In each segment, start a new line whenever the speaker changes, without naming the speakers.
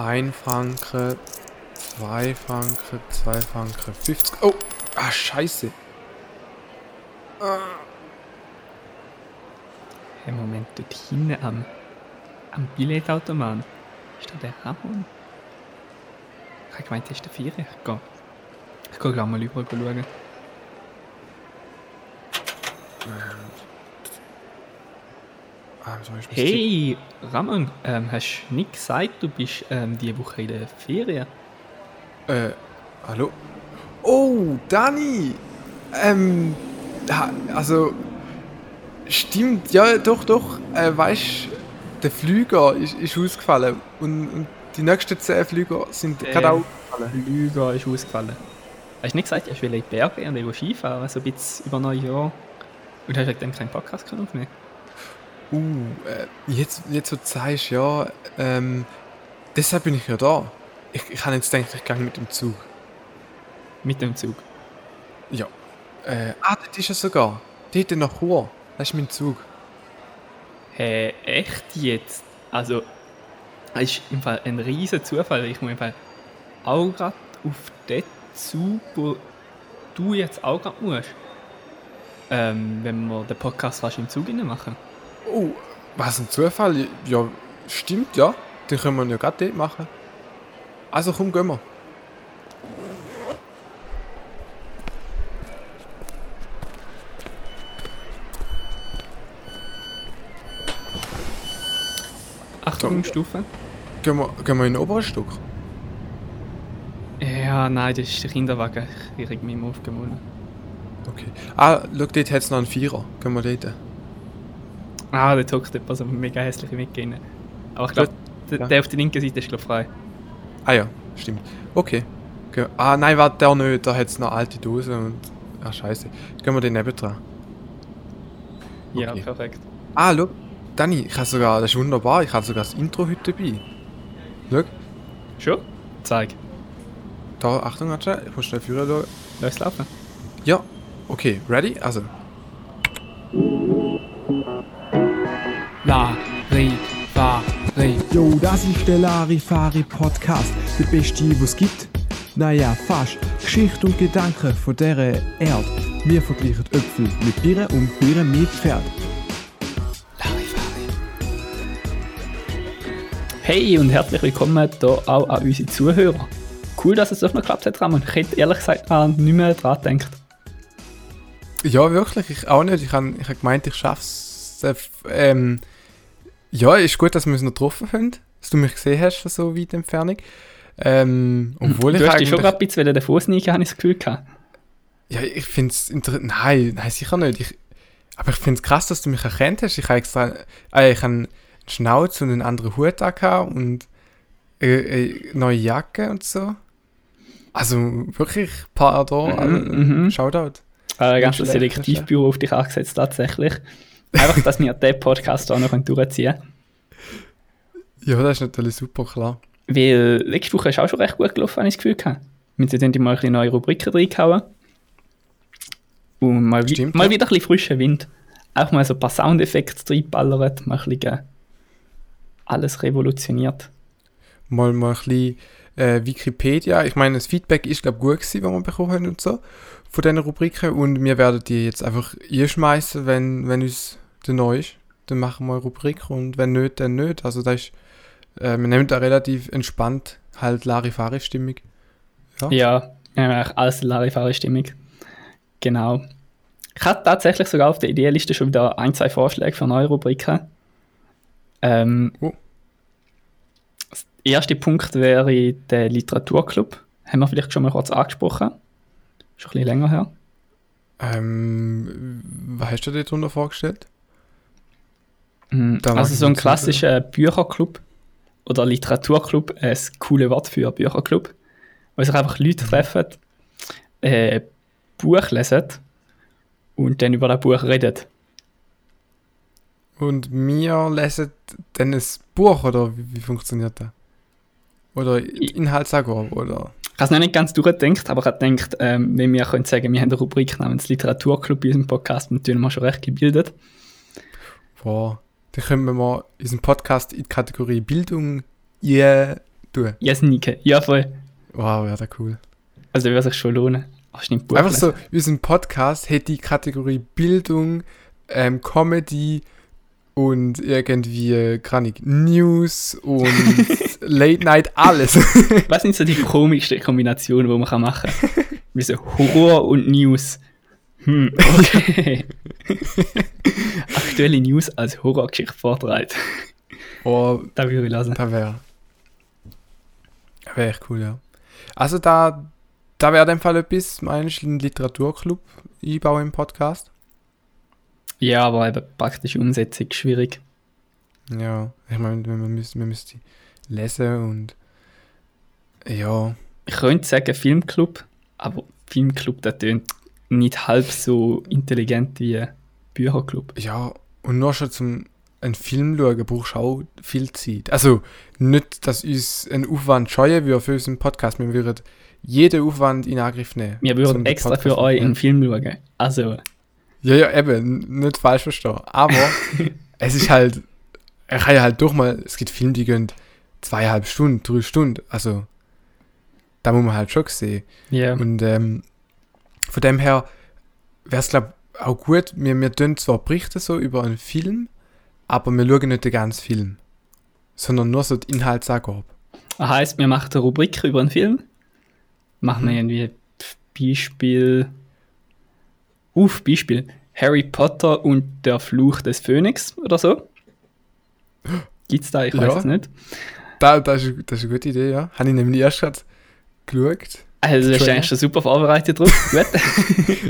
1 Franken, 2 Franken, 2 Franken, 50. Oh, ah, scheiße.
Hey, Moment, dort hinten am, am Billetautomat ist da der Ramon. Ich habe gemeint, das ist der Vierer. Ich gehe, ich gehe gleich mal rüber schauen.
Ah, so ist
Hey, Ramon, ähm, hast du nicht gesagt, du bist ähm, diese Woche in der Ferien?
Äh, hallo? Oh, Dani! Ähm, also, stimmt, ja, doch, doch. Äh, weißt der Flüger ist, ist ausgefallen und, und die nächsten 10 Flüger sind
Äh.
gerade auch ausgefallen.
Lüger ist ausgefallen. Hast du nicht gesagt, du willst in die Berge und irgendwo Skifahren, so ein bisschen über Neujahr? Und hast wegen dem keinen Podcast aufnehmen?
Uh, äh, jetzt, jetzt, wo du sagst, ja, ähm, deshalb bin ich ja da. Ich, ich habe jetzt gedacht, ich gehe mit dem Zug.
Mit dem Zug.
Ja. Äh, ah, dort ist er sogar. Dort nach Chur. Das ist mein Zug.
Hey, echt jetzt? Also, es ist im Fall ein riesen Zufall. Ich muss im Fall auch gerade auf den Zug, wo du jetzt auch gerade musst. Ähm, wenn wir den Podcast fast im Zug machen.
Oh, was ein Zufall. Ja, stimmt, ja. Den können wir ja gerade dort machen. Also komm, gehen wir.
Achtung, Stufe.
Gehen wir, gehen wir in den oberen Stock.
Ja, nein, das ist der Kinderwagen. Ich reg mich immer aufgemunden.
Okay. Ah, schau, dort hat es noch einen Vierer. Gehen wir dort.
Ah, der hockt etwas so mega hässliche Micke rein. Aber ich glaube, der,
ja.
der auf der linken Seite ist glaub, frei.
Ah ja, stimmt. Okay. Gehen- Ah, nein, warte, der nicht. Da hat es noch alte Dosen und... Ah, scheiße. Gehen wir den nebendran.
Ja,
Okay.
perfekt.
Ah, schau. Dani, ich habe sogar... Das ist wunderbar. Ich habe sogar das Intro heute dabei. Schau.
Schon? Zeig.
Da, Achtung, warte. Ich muss schnell führen schauen.
Lass laufen.
Ja. Okay, ready? Also...
das ist der Larifari Podcast, der beste, was gibt. Naja, fast. Geschichte und Gedanken von dieser Erde. Wir vergleichen Äpfel mit Bieren und Bieren mit Pferd.
Larifari. Hey und herzlich willkommen hier auch an unsere Zuhörer. Cool, dass es doch noch geklappt hat, Ramon. Ich hätte ehrlich gesagt an nicht mehr dran gedacht.
Ja, wirklich. Ich auch nicht. Ich habe ich hab gemeint, ich schaff's. Äh, f- ähm, ja, ist gut, dass wir uns noch getroffen haben. Dass du mich gesehen hast von so weit Entfernung. Ähm, obwohl ich
du hast dich schon gerade ein bisschen den Fuß nicht habe ich das Gefühl gehabt.
Ja, ich finde es interessant. Nein, nein, sicher nicht. Ich, aber ich finde es krass, dass du mich erkannt hast. Ich habe extra. Äh, ich habe einen Schnauz und einen anderen Hut angehabt und äh, äh, neue Jacke und so. Also wirklich, Pardon, also,
mhm.
Shoutout.
Ein ganzes Selektivbüro auf dich angesetzt, tatsächlich. Einfach, dass wir den Podcast auch noch durchziehen können.
Ja, das ist natürlich super, klar.
Weil letzte Woche ist auch schon recht gut gelaufen, habe ich das Gefühl gehabt. Wir haben mal ein bisschen neue Rubriken reingehauen. Und mal,
Stimmt,
mal
ja.
wieder ein bisschen frischen Wind. Auch mal so ein paar Soundeffekte reinballert, mal ein bisschen äh, alles revolutioniert.
mal, mal ein bisschen äh, Wikipedia. Ich meine, das Feedback ist, glaube ich, gut gewesen, was wir bekommen haben und so, von diesen Rubriken. Und wir werden die jetzt einfach einschmeißen, wenn, wenn uns der neu ist. Dann machen wir eine Rubrik und wenn nicht, dann nicht. Also das ist, äh, wir nehmen da relativ entspannt halt Larifari-Stimmung. Ja.
Ja, alles Larifari-Stimmung. Genau. Ich hatte tatsächlich sogar auf der Ideelliste schon wieder ein, zwei Vorschläge für neue Rubriken. Ähm,
Oh.
Der erste Punkt wäre der Literaturclub. Haben wir vielleicht schon mal kurz angesprochen. Schon ein bisschen länger her.
Ähm, was hast du dir darunter vorgestellt?
Mhm.
Da
Also so ein klassischer Bücherclub oder Literaturclub, ein cooles Wort für Bücherclub, wo sich einfach Leute treffen, äh, Buch lesen und dann über das Buch reden.
Und wir lesen dann ein Buch, oder wie, wie funktioniert das? Oder Inhaltsangabe, oder?
Ich habe es noch nicht ganz durchgedacht, aber ich habe gedacht, ähm, wenn wir können sagen, wir haben eine Rubrik namens Literaturclub in unserem Podcast, dann tun wir schon recht gebildet.
Boah, dann können wir mal unseren Podcast in die Kategorie Bildung ihr tun?
Ja, sneaken. Ja, voll.
Wow, wäre das cool.
Also würde sich schon lohnen. Ach, stimmt, Buch
Einfach so, unser Podcast hätte die Kategorie Bildung, ähm, Comedy und irgendwie, kann ich, News und Late Night, alles.
Was sind so die komischsten Kombinationen, die man kann machen kann? Wie so Horror und News. Hm, okay. Aktuelle News als Horrorgeschichte vortragen.
oh,
Da würde ich lassen.
da wäre wäre echt cool, ja. Also da, da wäre dem Fall etwas, meinst du, einen Literaturclub einbauen im Podcast?
Ja, aber eben praktische Umsetzung schwierig.
Ja, ich meine, man müsste, man müsste lesen und ja,
Ich könnte sagen Filmclub, aber Filmclub, der tönt nicht halb so intelligent wie Bücherclub.
Ja, und nur schon zum einen Film schauen brauchst auch viel Zeit. Also nicht, dass uns ein Aufwand scheuen würde für unseren Podcast. Wir würden jeden Aufwand in Angriff nehmen.
Wir würden
den
extra
Podcast
für euch einen Film schauen. Also,
Ja, ja, eben, nicht falsch verstehen. Aber es ist halt, er kann ja halt doch mal, es gibt Filme, die gehen zweieinhalb Stunden, drei Stunden. Also, da muss man halt schon sehen.
ja.
Und ähm, von dem her wäre es, glaube ich, auch gut, wir, wir tun zwar berichten so über einen Film, aber wir schauen nicht den ganzen Film, sondern nur so die Inhaltsangabe.
Das heisst, wir machen eine Rubrik über einen Film. Machen wir
Mhm.
irgendwie Beispiel. Auf Beispiel. Harry Potter und der Fluch des Phönix oder so. Gibt's da? Ich weiß
Ja.
es nicht.
Da, das, ist, das ist eine gute Idee, ja. Habe ich nämlich erst gerade geschaut.
Also, du bist
Trailer.
eigentlich schon super vorbereitet drauf. Gut.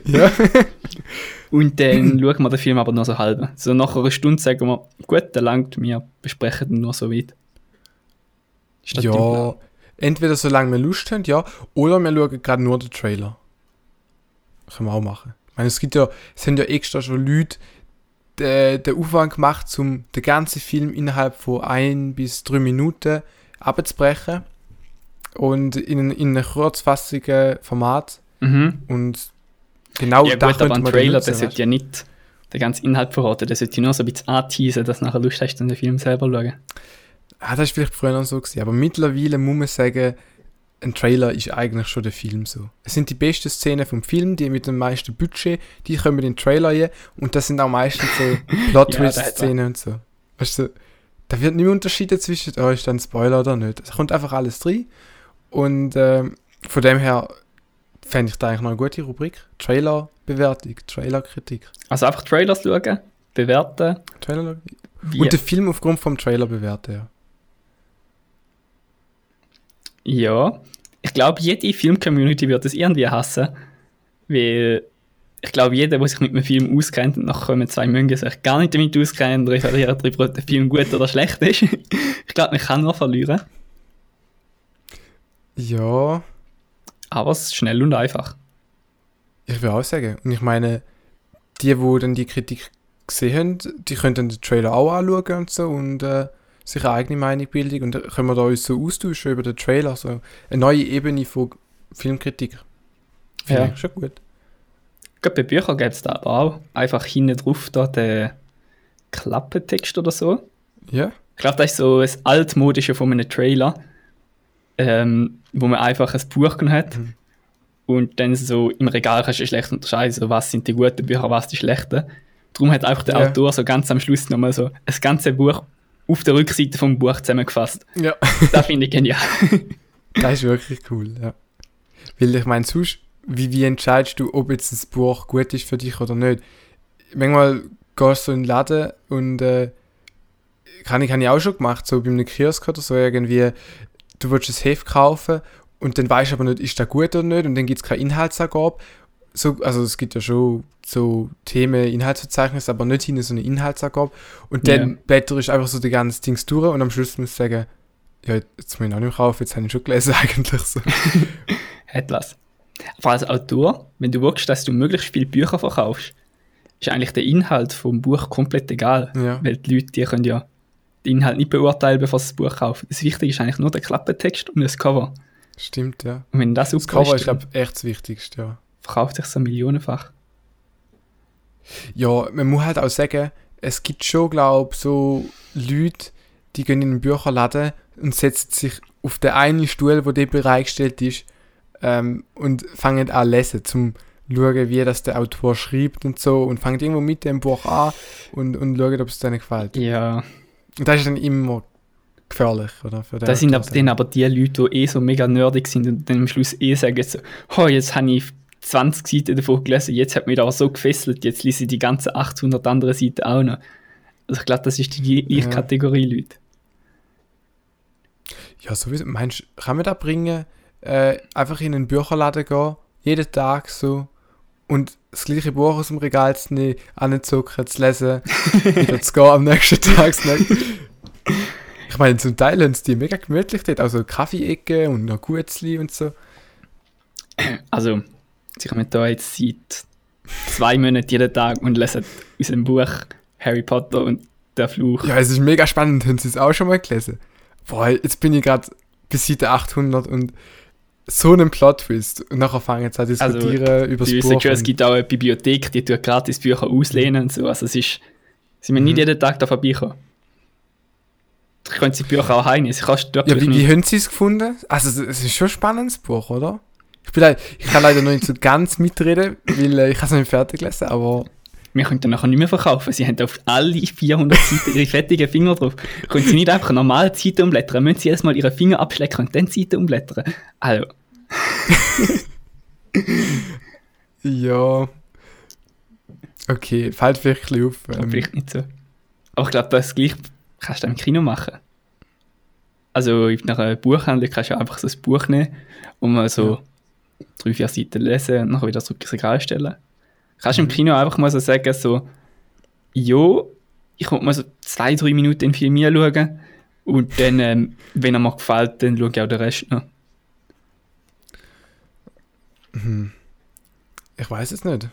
Ja.
Und dann schauen wir den Film aber nur so halb. So nach einer Stunde sagen wir, gut, der langt, wir besprechen ihn nur so weit. Ist das dein Plan?
ja, entweder solange wir Lust haben, ja, oder wir schauen gerade nur den Trailer. Können wir auch machen. Ich meine, es gibt ja, es sind ja extra schon Leute, den, den Aufwand gemacht, um den ganzen Film innerhalb von ein bis drei Minuten abzubrechen. Und in, in einem kurzfassigen Format.
Mhm.
Und genau
ja
da
gut, aber ein
man
Trailer,
nutzen,
sollte ja nicht den ganzen Inhalt verraten, der sollte nur so ein bisschen anteasen, dass du nachher Lust hast, den Film selber zu schauen.
Ah, das ist vielleicht früher noch so gewesen, aber mittlerweile muss man sagen, ein Trailer ist eigentlich schon der Film so. Es sind die besten Szenen vom Film, die mit dem meisten Budget, die kommen in den Trailer rein und das sind auch meistens so Plot-Twist-Szenen und so. Weißt du, da wird nicht mehr unterschieden zwischen, oh, ist da ein Spoiler oder nicht. Es kommt einfach alles drin und ähm, von dem her fände ich da eigentlich noch eine gute Rubrik. Trailer-Bewertung, Trailer-Kritik.
Also einfach Trailers schauen, bewerten.
Trailer
Wie,
und den Film aufgrund vom Trailer bewerten, ja.
ja, ich glaube, jede Film-Community wird das irgendwie hassen, weil ich glaube, jeder, der sich mit einem Film auskennt und nachher kommen zwei Mönche, die sich gar nicht damit auskennen, referieren darüber, ob der Film gut oder schlecht ist. ich glaube, man kann nur verlieren,
Ja,
aber es ist schnell und einfach.
Ich will auch sagen. Und ich meine, die, die dann die Kritik gesehen haben, die können dann den Trailer auch anschauen und so und äh, sich eine eigene Meinung bilden. Und dann können wir da uns so austauschen über den Trailer. So eine neue Ebene von Filmkritik. Finde
Ja.
ich schon gut.
Gerade bei Büchern gäbe es da aber auch einfach hinten drauf da den Klappentext oder so.
Ja?
Ich glaube, das ist so das altmodische von einem Trailer, ähm, wo man einfach ein Buch genommen hat
Mhm.
und dann so im Regal kannst du schlecht unterscheiden, so, was sind die guten Bücher, was die schlechten. Darum hat einfach der
Ja.
Autor so ganz am Schluss nochmal so das ganze Buch auf der Rückseite vom Buch zusammengefasst.
Ja.
Das finde ich genial.
Das ist wirklich cool, ja. Weil ich meine, sonst, wie, wie entscheidest du, ob jetzt das Buch gut ist für dich oder nicht? Manchmal gehst du in den Laden und äh, kann ich, habe ich auch schon gemacht, so bei einem Kiosk oder so irgendwie, du willst ein Heft kaufen und dann weißt du aber nicht, ist das gut oder nicht und dann gibt es keine Inhaltsangabe. So, also es gibt ja schon so Themen, Inhaltsverzeichnisse, aber nicht hinten so eine Inhaltsangabe. Und dann
Ja.
blätter ich einfach so die ganzen Dings durch und am Schluss muss ich sagen, ja, jetzt muss ich auch nicht kaufen, jetzt habe ich schon gelesen eigentlich so.
hat was. Aber als Autor, wenn du willst, dass du möglichst viele Bücher verkaufst, ist eigentlich der Inhalt vom Buch komplett egal.
Ja.
Weil die Leute, die können ja den Inhalt nicht beurteilen, bevor sie das Buch kaufen. Das Wichtige ist eigentlich nur der Klappentext und das Cover.
Stimmt, ja.
Und wenn das
Das Cover ist, glaube echt das Wichtigste, ja.
verkauft sich so millionenfach.
Ja, man muss halt auch sagen, es gibt schon, glaube ich, so Leute, die gehen in den Bücherladen, und setzen sich auf den einen Stuhl, wo der bereitgestellt ist, ähm, und fangen an zu lesen, zum schauen, wie das der Autor schreibt und so und fangen irgendwo mit dem Buch an und, und schauen, ob es denen gefällt.
Ja,
Und das ist dann immer gefährlich, oder? Für
das sind aber, dann aber die Leute, die eh so mega nerdig sind und dann am Schluss eh sagen so, oh, jetzt habe ich 20 Seiten davon gelesen, jetzt hat mich das aber so gefesselt, jetzt lese ich die ganzen 800 anderen Seiten auch noch. Also ich glaube, das ist die gleiche
Ja.
Kategorie Leute.
Ja, sowieso. Meinst du, kann man da bringen, äh, einfach in einen Bücherladen gehen, jeden Tag so, und das gleiche Buch aus dem Regal zu nehmen, anzucken, zu lesen, wieder zu gehen am nächsten Tag. Ich meine, zum Teil haben sie die mega gemütlich dort, also Kaffee-Ecke und noch Gutzli und so.
Also, ich habe da jetzt seit zwei Monaten jeden Tag und lese aus dem Buch Harry Potter und der Fluch.
Ja, es ist mega spannend. Haben Sie es auch schon mal gelesen? Boah, jetzt bin ich gerade bis Seite 800 und so einen Plot-Twist. Und nachher fangen sie an zu
Also,
diskutieren über das Buch.
schon, es gibt auch eine Bibliothek, die tut gratis Bücher auslehnen und so. Also es ist, sie müssen nicht jeden Tag da vorbeikommen. Ich könnte die Bücher auch heimnehmen. Sie kannst
Ja, wie, wie haben Sie es gefunden? Also, es ist schon ein spannendes Buch, oder? Ich, bin ich kann leider noch nicht so ganz mitreden, weil äh, ich habe es noch nicht fertig gelesen, aber
Wir können dann nachher nicht mehr verkaufen. Sie haben auf alle 400 Seiten ihre fettigen Finger drauf. Können sie nicht einfach normal die Seite umblättern, müssen sie erstmal ihre Finger abschlecken und dann die Seite umblättern. Also,
ja. Okay, fällt wirklich auf. Ähm,
vielleicht nicht so. Aber ich glaube, das gleich kannst du im Kino machen. Also in einer Buchhandlung kannst du einfach so ein Buch nehmen und mal so drei, vier Seiten lesen und nachher wieder zurück ins Regal stellen. Kannst du im Kino einfach mal so sagen, so, jo, ich will mal so zwei, drei Minuten den Film schauen und dann, ähm, wenn er mir gefällt, dann schaue ich auch den Rest noch.
Ich weiß es nicht.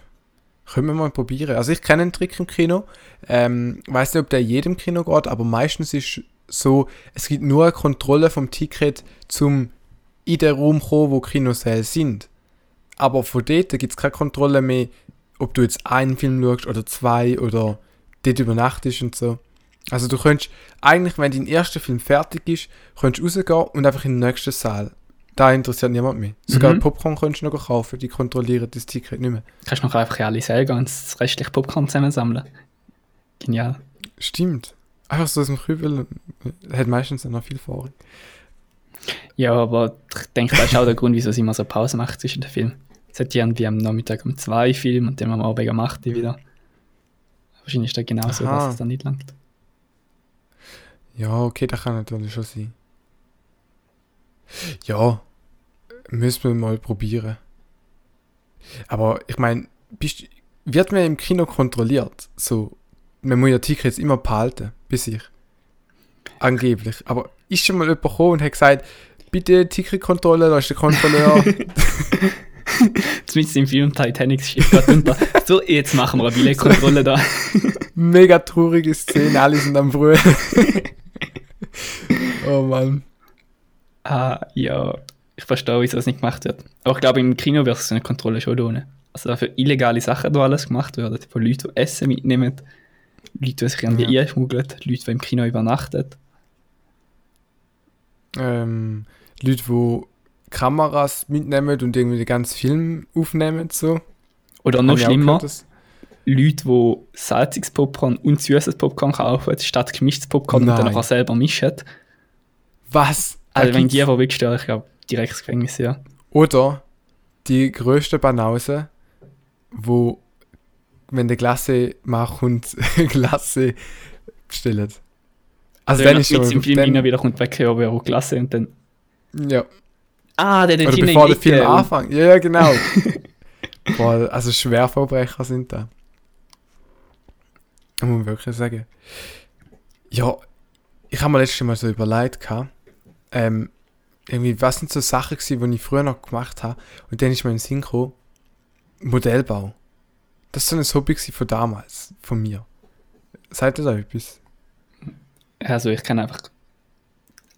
Können wir mal probieren. Also ich kenne einen Trick im Kino. Ähm, weiß nicht, ob der jedem Kino geht, aber meistens ist so, es gibt nur eine Kontrolle vom Ticket zum in den Raum kommen, wo Kinosäle sind. Aber von dort gibt es keine Kontrolle mehr, ob du jetzt einen Film schaust oder zwei oder dort übernachtest und so. Also du könntest eigentlich, wenn dein erster Film fertig ist, könntest rausgehen und einfach in den nächsten Saal. Da interessiert niemand mehr. Sogar
Mhm.
Popcorn könntest du noch kaufen, die kontrollieren das Ticket nicht mehr.
Kannst du noch einfach alle selber und das restliche Popcorn zusammensammeln. Genial.
Stimmt. Einfach so aus dem Kübel hat meistens noch viel vor.
Ja, aber ich denke, das ist auch der Grund, wieso sie immer so Pause macht zwischen den Filmen. Es hat irgendwie am Nachmittag um zwei Film und dann am Abend um 8 Uhr wieder. Wahrscheinlich ist das genau so,
Aha.
dass es dann nicht langt.
Ja, okay, das kann natürlich schon sein. Ja, müssen wir mal probieren. Aber ich meine, wird man im Kino kontrolliert? So, man muss ja Tickets immer behalten, bis ich. Angeblich. Aber ist schon mal jemand gekommen und hat gesagt, bitte Ticketkontrolle, da ist der Kontrolleur.
Zumindest im Film Titanic steht gerade unter. So, jetzt machen wir eine Billetkontrolle da.
Mega traurige Szene, alle sind am Brüllen. oh Mann.
Ah, ja. Ich verstehe, wieso das nicht gemacht wird. Aber ich glaube, im Kino wird es eine Kontrolle schon ohne. Also, da für illegale Sachen da alles gemacht werden. Von Leuten, die Essen mitnehmen, Leute, die sich irgendwie
Ja.
einschmuggeln, Leute, die im Kino übernachten.
ähm, Leute, die Kameras mitnehmen und irgendwie den ganzen Film aufnehmen. So.
Oder noch
auch
schlimmer,
gehört,
Leute, die salziges Popcorn und süßes Popcorn kaufen, statt gemischtes Popcorn und dann
Nein.
nachher selber mischen.
Was?
Also, wenn die aber wirklich stören, ich glaube, direkt ins Gefängnis, ja.
Oder die größte Banause, wo, wenn der Glasse macht und Glasse bestellt. Also,
wenn
dann ist schon.
im Film
dann,
wieder kommt weg, ja, wäre auch klasse und dann.
ja.
Ah, der hat
Oder
den
bevor der Film anfängt. Ja, ja, genau. Boah, also Schwerverbrecher sind da. Muss man wirklich sagen. Ja, ich habe mir letztes Mal so überlegt, gehabt, ähm, irgendwie, was sind so Sachen gewesen, die ich früher noch gemacht habe und dann ist mir in den Sinn gekommen, Modellbau. Das ist so ein Hobby gewesen von damals, von mir. Seid ihr da etwas?
Also, ich kann einfach.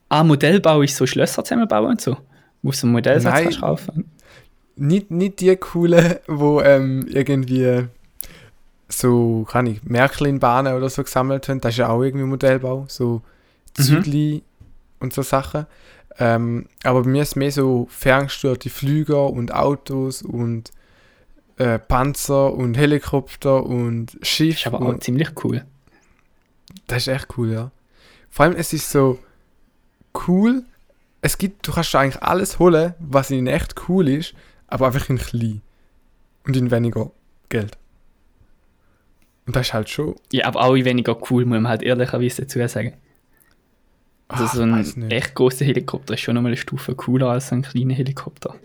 Ah, Modellbau ist so Schlösser zusammenbauen und so. So ein Modellsatz
Nein.
kaufen.
Nicht, nicht die coolen, wo ähm, irgendwie so, kann ich, Märklin-Bahnen oder so gesammelt haben. Das ist ja auch irgendwie Modellbau. So
Mhm.
Zügli und so Sachen. Ähm, aber bei mir ist mehr so ferngesteuerte Flüger und Autos und äh, Panzer und Helikopter und Schiff.
Ist aber auch ziemlich cool.
Das ist echt cool, ja. Vor allem, es ist so cool. Es gibt, du kannst eigentlich alles holen, was in echt cool ist, aber einfach in klein. Und in weniger Geld. Und das ist halt schon.
Ja, aber auch weniger cool, muss man halt ehrlicherweise dazu sagen. Also
Ach,
so
Ah, weiß
ein echt großer Helikopter ist schon nochmal eine Stufe cooler als so ein kleiner Helikopter.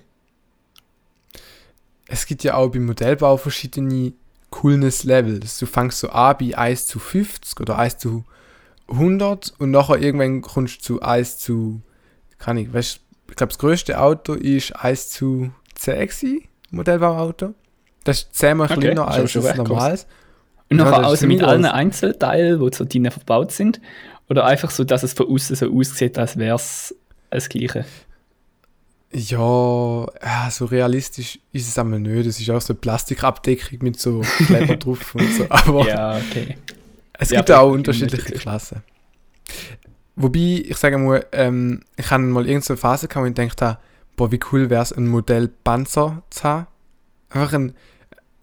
Es gibt ja auch beim Modellbau verschiedene Coolness-Levels. Du fängst so an bei 1 zu 50 oder 1 zu 100 und nachher irgendwann kommst du zu 1 zu. Kann ich, weißt ich glaube, das größte Auto ist 1 zu 10 gewesen, Modellbauauto. Das ist zehnmal
Okay,
kleiner als das normales.
Und nachher
ist
also mit allen. Einzelteilen, die so drinnen verbaut sind. Oder einfach so, dass es von außen so aussieht, als wäre es das Gleiche.
Ja, ja, so realistisch ist es einmal nicht. Es ist auch so eine Plastikabdeckung mit so Kleber drauf und so. Aber
Ja, okay.
es
Ja,
gibt auch
ich
unterschiedliche Klassen. Wobei, ich sage mal, ähm, ich hatte mal irgendeine Phase gehabt, wo ich dachte, boah, wie cool wäre es, ein Modell Panzer zu haben. Einfach ein,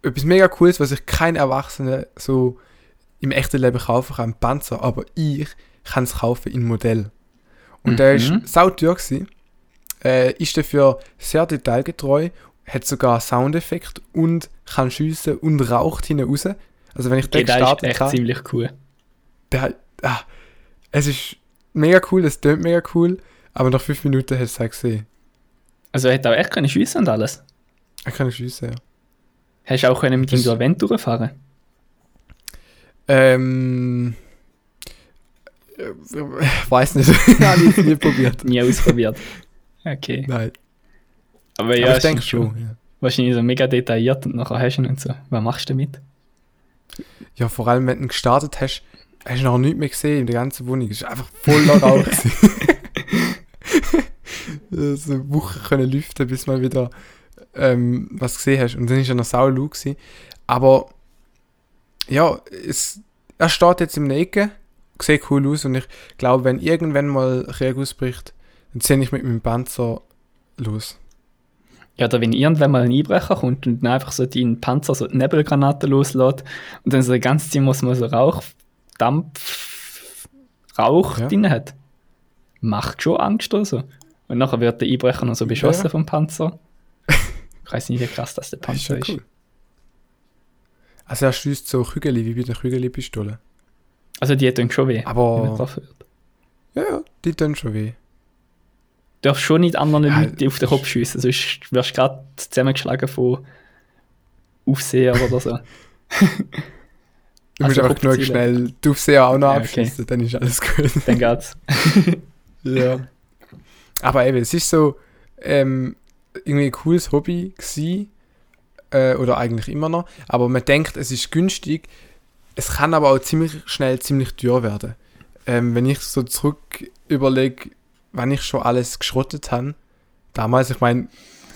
etwas mega cooles, was sich kein Erwachsener so im echten Leben kaufen kann, ein Panzer, aber ich kann es kaufen in Modell. Und der ist
Mhm.
sauteuer gewesen, äh, ist dafür sehr detailgetreu, hat sogar Soundeffekt und kann schiessen und raucht hinten raus. Also wenn ich den
Okay, das ist echt
habe,
ziemlich cool.
der, ah, es ist mega cool, es tönt mega cool, aber nach fünf Minuten hast du es auch gesehen.
Also er hat auch echt können schiessen und alles.
Er kann schiessen, ja.
Hast du auch können mit ihm durch Event durchfahren?
Ähm. Weiß nicht, habe ich nie probiert.
Nie ausprobiert. Okay.
Nein,
Aber ja,
aber ich denke schon. Ja.
Wahrscheinlich so mega detailliert und nachher hast du ihn und so. Was machst du damit?
ja, vor allem wenn du gestartet hast, hast du noch nichts mehr gesehen in der ganzen Wohnung. Es war einfach voller Rauch. so eine Woche können lüften, bis mal wieder ähm, was gesehen hast. Und dann ist er noch sau gewesen. Aber ja, es, er steht jetzt im Ecke, sieht cool aus und ich glaube, wenn irgendwann mal Krieg ausbricht, dann ziehe ich mit meinem Panzer los.
Ja, oder wenn irgendwann mal ein Einbrecher kommt und dann einfach so deinen Panzer so Nebelgranaten loslässt und dann so die ganze Zeit muss man so Rauch, Dampf, Rauch
Ja.
drin hat. Macht schon Angst oder so. Und nachher wird der Einbrecher noch so beschossen
Ja.
vom Panzer. Ich weiß nicht, wie krass das der
Das ist
Panzer ist.
cool. Also er stößt so Kügel wie bei der Kügel-Pistole.
Also die tun schon weh,
Aber ja, ja, die tun schon weh.
Du darfst schon nicht anderen
Ja,
Leuten auf den Kopf schiessen, sonst wirst du gerade zusammengeschlagen von Aufseher oder so.
Du musst
Also
einfach genug schnell die Aufseher auch noch
Ja, okay.
abschießen, dann ist alles gut.
Dann geht's.
ja. Aber eben, es ist so ähm, irgendwie ein cooles Hobby gewesen, äh, oder eigentlich immer noch, aber man denkt, es ist günstig, es kann aber auch ziemlich schnell ziemlich teuer werden. Ähm, wenn ich so zurück überlege, wann ich schon alles geschrottet habe, damals, ich meine,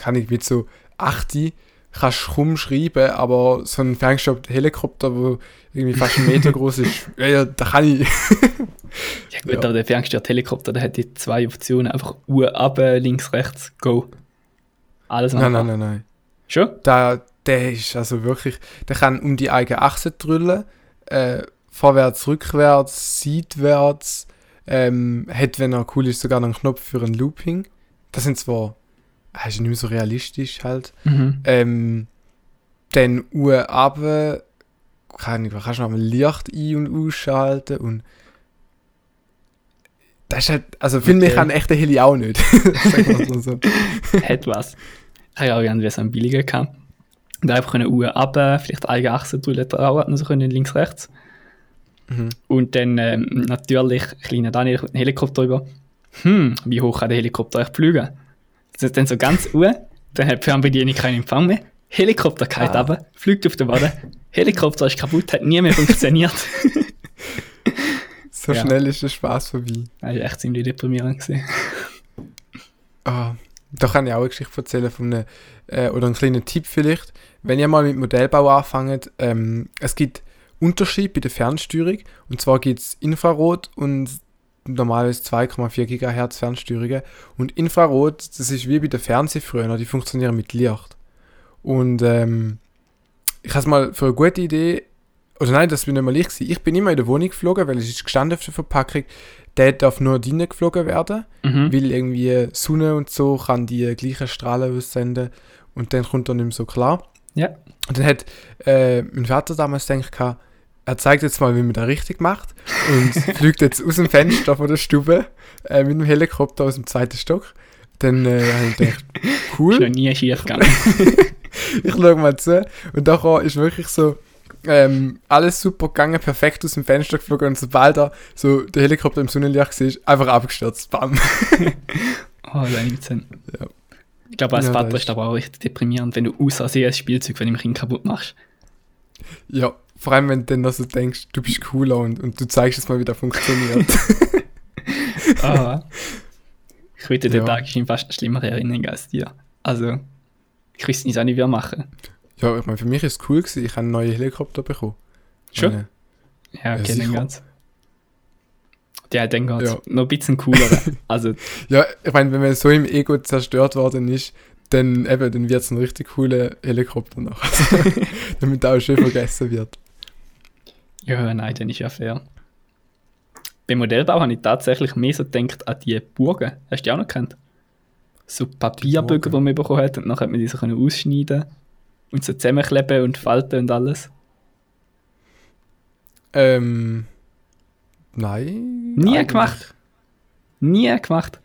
kann ich mit so 80 kannst du rumschreiben, aber so ein ferngesteuerter Helikopter, wo irgendwie fast einen Meter groß ist, ja, ja, da kann ich.
Ja gut,
Ja.
aber der ferngesteuerte Helikopter, der hat die zwei Optionen. Einfach Uhr ab, links, rechts, go. Alles
nein,
machbar.
nein, nein, nein.
Schon?
Da, der ist also wirklich, der kann um die eigene Achse drüllen, äh, vorwärts, rückwärts, seitwärts, ähm, hat, wenn er cool ist, sogar noch einen Knopf für ein Looping. Das sind zwar, äh, ist nicht mehr so realistisch halt.
Mhm.
Ähm, dann Uhr ab, kann ich, kannst du noch mal Licht ein- und ausschalten und das ist halt, also
Okay.
kann ein echter Heli auch nicht. Mal so.
hat was. Ich ja auch irgendwie so einen billigen gehabt. Und einfach eine Uhr ab, vielleicht eine Achse drauf, noch so können links, rechts.
Mhm.
Und dann ähm, natürlich, kleiner Daniel kommt ein Helikopter über. Hm, wie hoch kann der Helikopter echt fliegen? Das ist dann so ganz Uhr, dann hat die Fernbedienung keinen Empfang mehr. Helikopter geht
Ah.
runter, fliegt auf den Boden. Helikopter ist kaputt, hat nie mehr funktioniert.
So
Ja.
schnell ist der Spaß vorbei.
Das war echt ziemlich deprimierend. Gewesen.
Ah, da kann ich auch eine Geschichte erzählen von einem, äh, oder einen kleinen Tipp vielleicht. Wenn ihr mal mit Modellbau anfangt, ähm, es gibt Unterschied bei der Fernsteuerung. Und zwar gibt es Infrarot und normalerweise 2,4 GHz Fernsteuerungen. Und Infrarot, das ist wie bei den Fernsehfröhner, die funktionieren mit Licht. Und ähm, ich habe es mal für eine gute Idee, oder nein, das bin nicht mal ich gewesen. Ich bin immer in der Wohnung geflogen, weil es ist gestanden auf der Verpackung, der darf nur drinnen geflogen werden,
Mhm.
weil irgendwie Sonne und so kann die gleichen Strahlen aussenden und dann kommt er nicht mehr so klar.
Ja.
Und dann hat äh, mein Vater damals gedacht, er zeigt jetzt mal, wie man das richtig macht und fliegt jetzt aus dem Fenster von der Stube äh, mit dem Helikopter aus dem zweiten Stock. Dann äh, habe ich gedacht,
Ist
cool,
noch nie schief gegangen.
ich schaue mal zu. Und nachher ist wirklich so ähm, alles super gegangen, perfekt aus dem Fenster geflogen und sobald er so der Helikopter im Sonnenlicht war, einfach abgestürzt. Bam.
Oh, das ist Sinn.
Ja.
Ich glaube, als
Ja,
Vater
das
ist aber auch richtig deprimierend, wenn du aus Versehen ein Spielzeug von dem Kind kaputt machst.
Ja, vor allem wenn du dann so denkst, du bist cooler und, und du zeigst es mal, wie das funktioniert.
Ah. ich würde,
Ja.
Tag ist ihm fast eine schlimmere Erinnerung als dir. Also, ich wüsste nicht, ich wieder machen.
Ja, ich meine, für mich ist es cool gewesen, ich habe einen neuen Helikopter bekommen.
Schon?
meine,
Ja, okay, dann
sicher.
ganz. Ja, dann geht's.
Ja.
Noch ein bisschen cooler. also,
Ja, ich meine, wenn man so im Ego zerstört worden ist, dann eben, dann wird es ein richtig cooler Helikopter noch. Damit er auch schön vergessen wird.
ja, nein, dann ist ja fair. Beim Modellbau habe ich tatsächlich mehr so gedacht an die Burgen. Hast du die auch noch kennt? So Papierbögen, die man bekommen hat und dann hat man die so können ausschneiden und so zusammenkleben und falten und alles.
Ähm, nein.
Nie
eigentlich.
gemacht. Nie gemacht.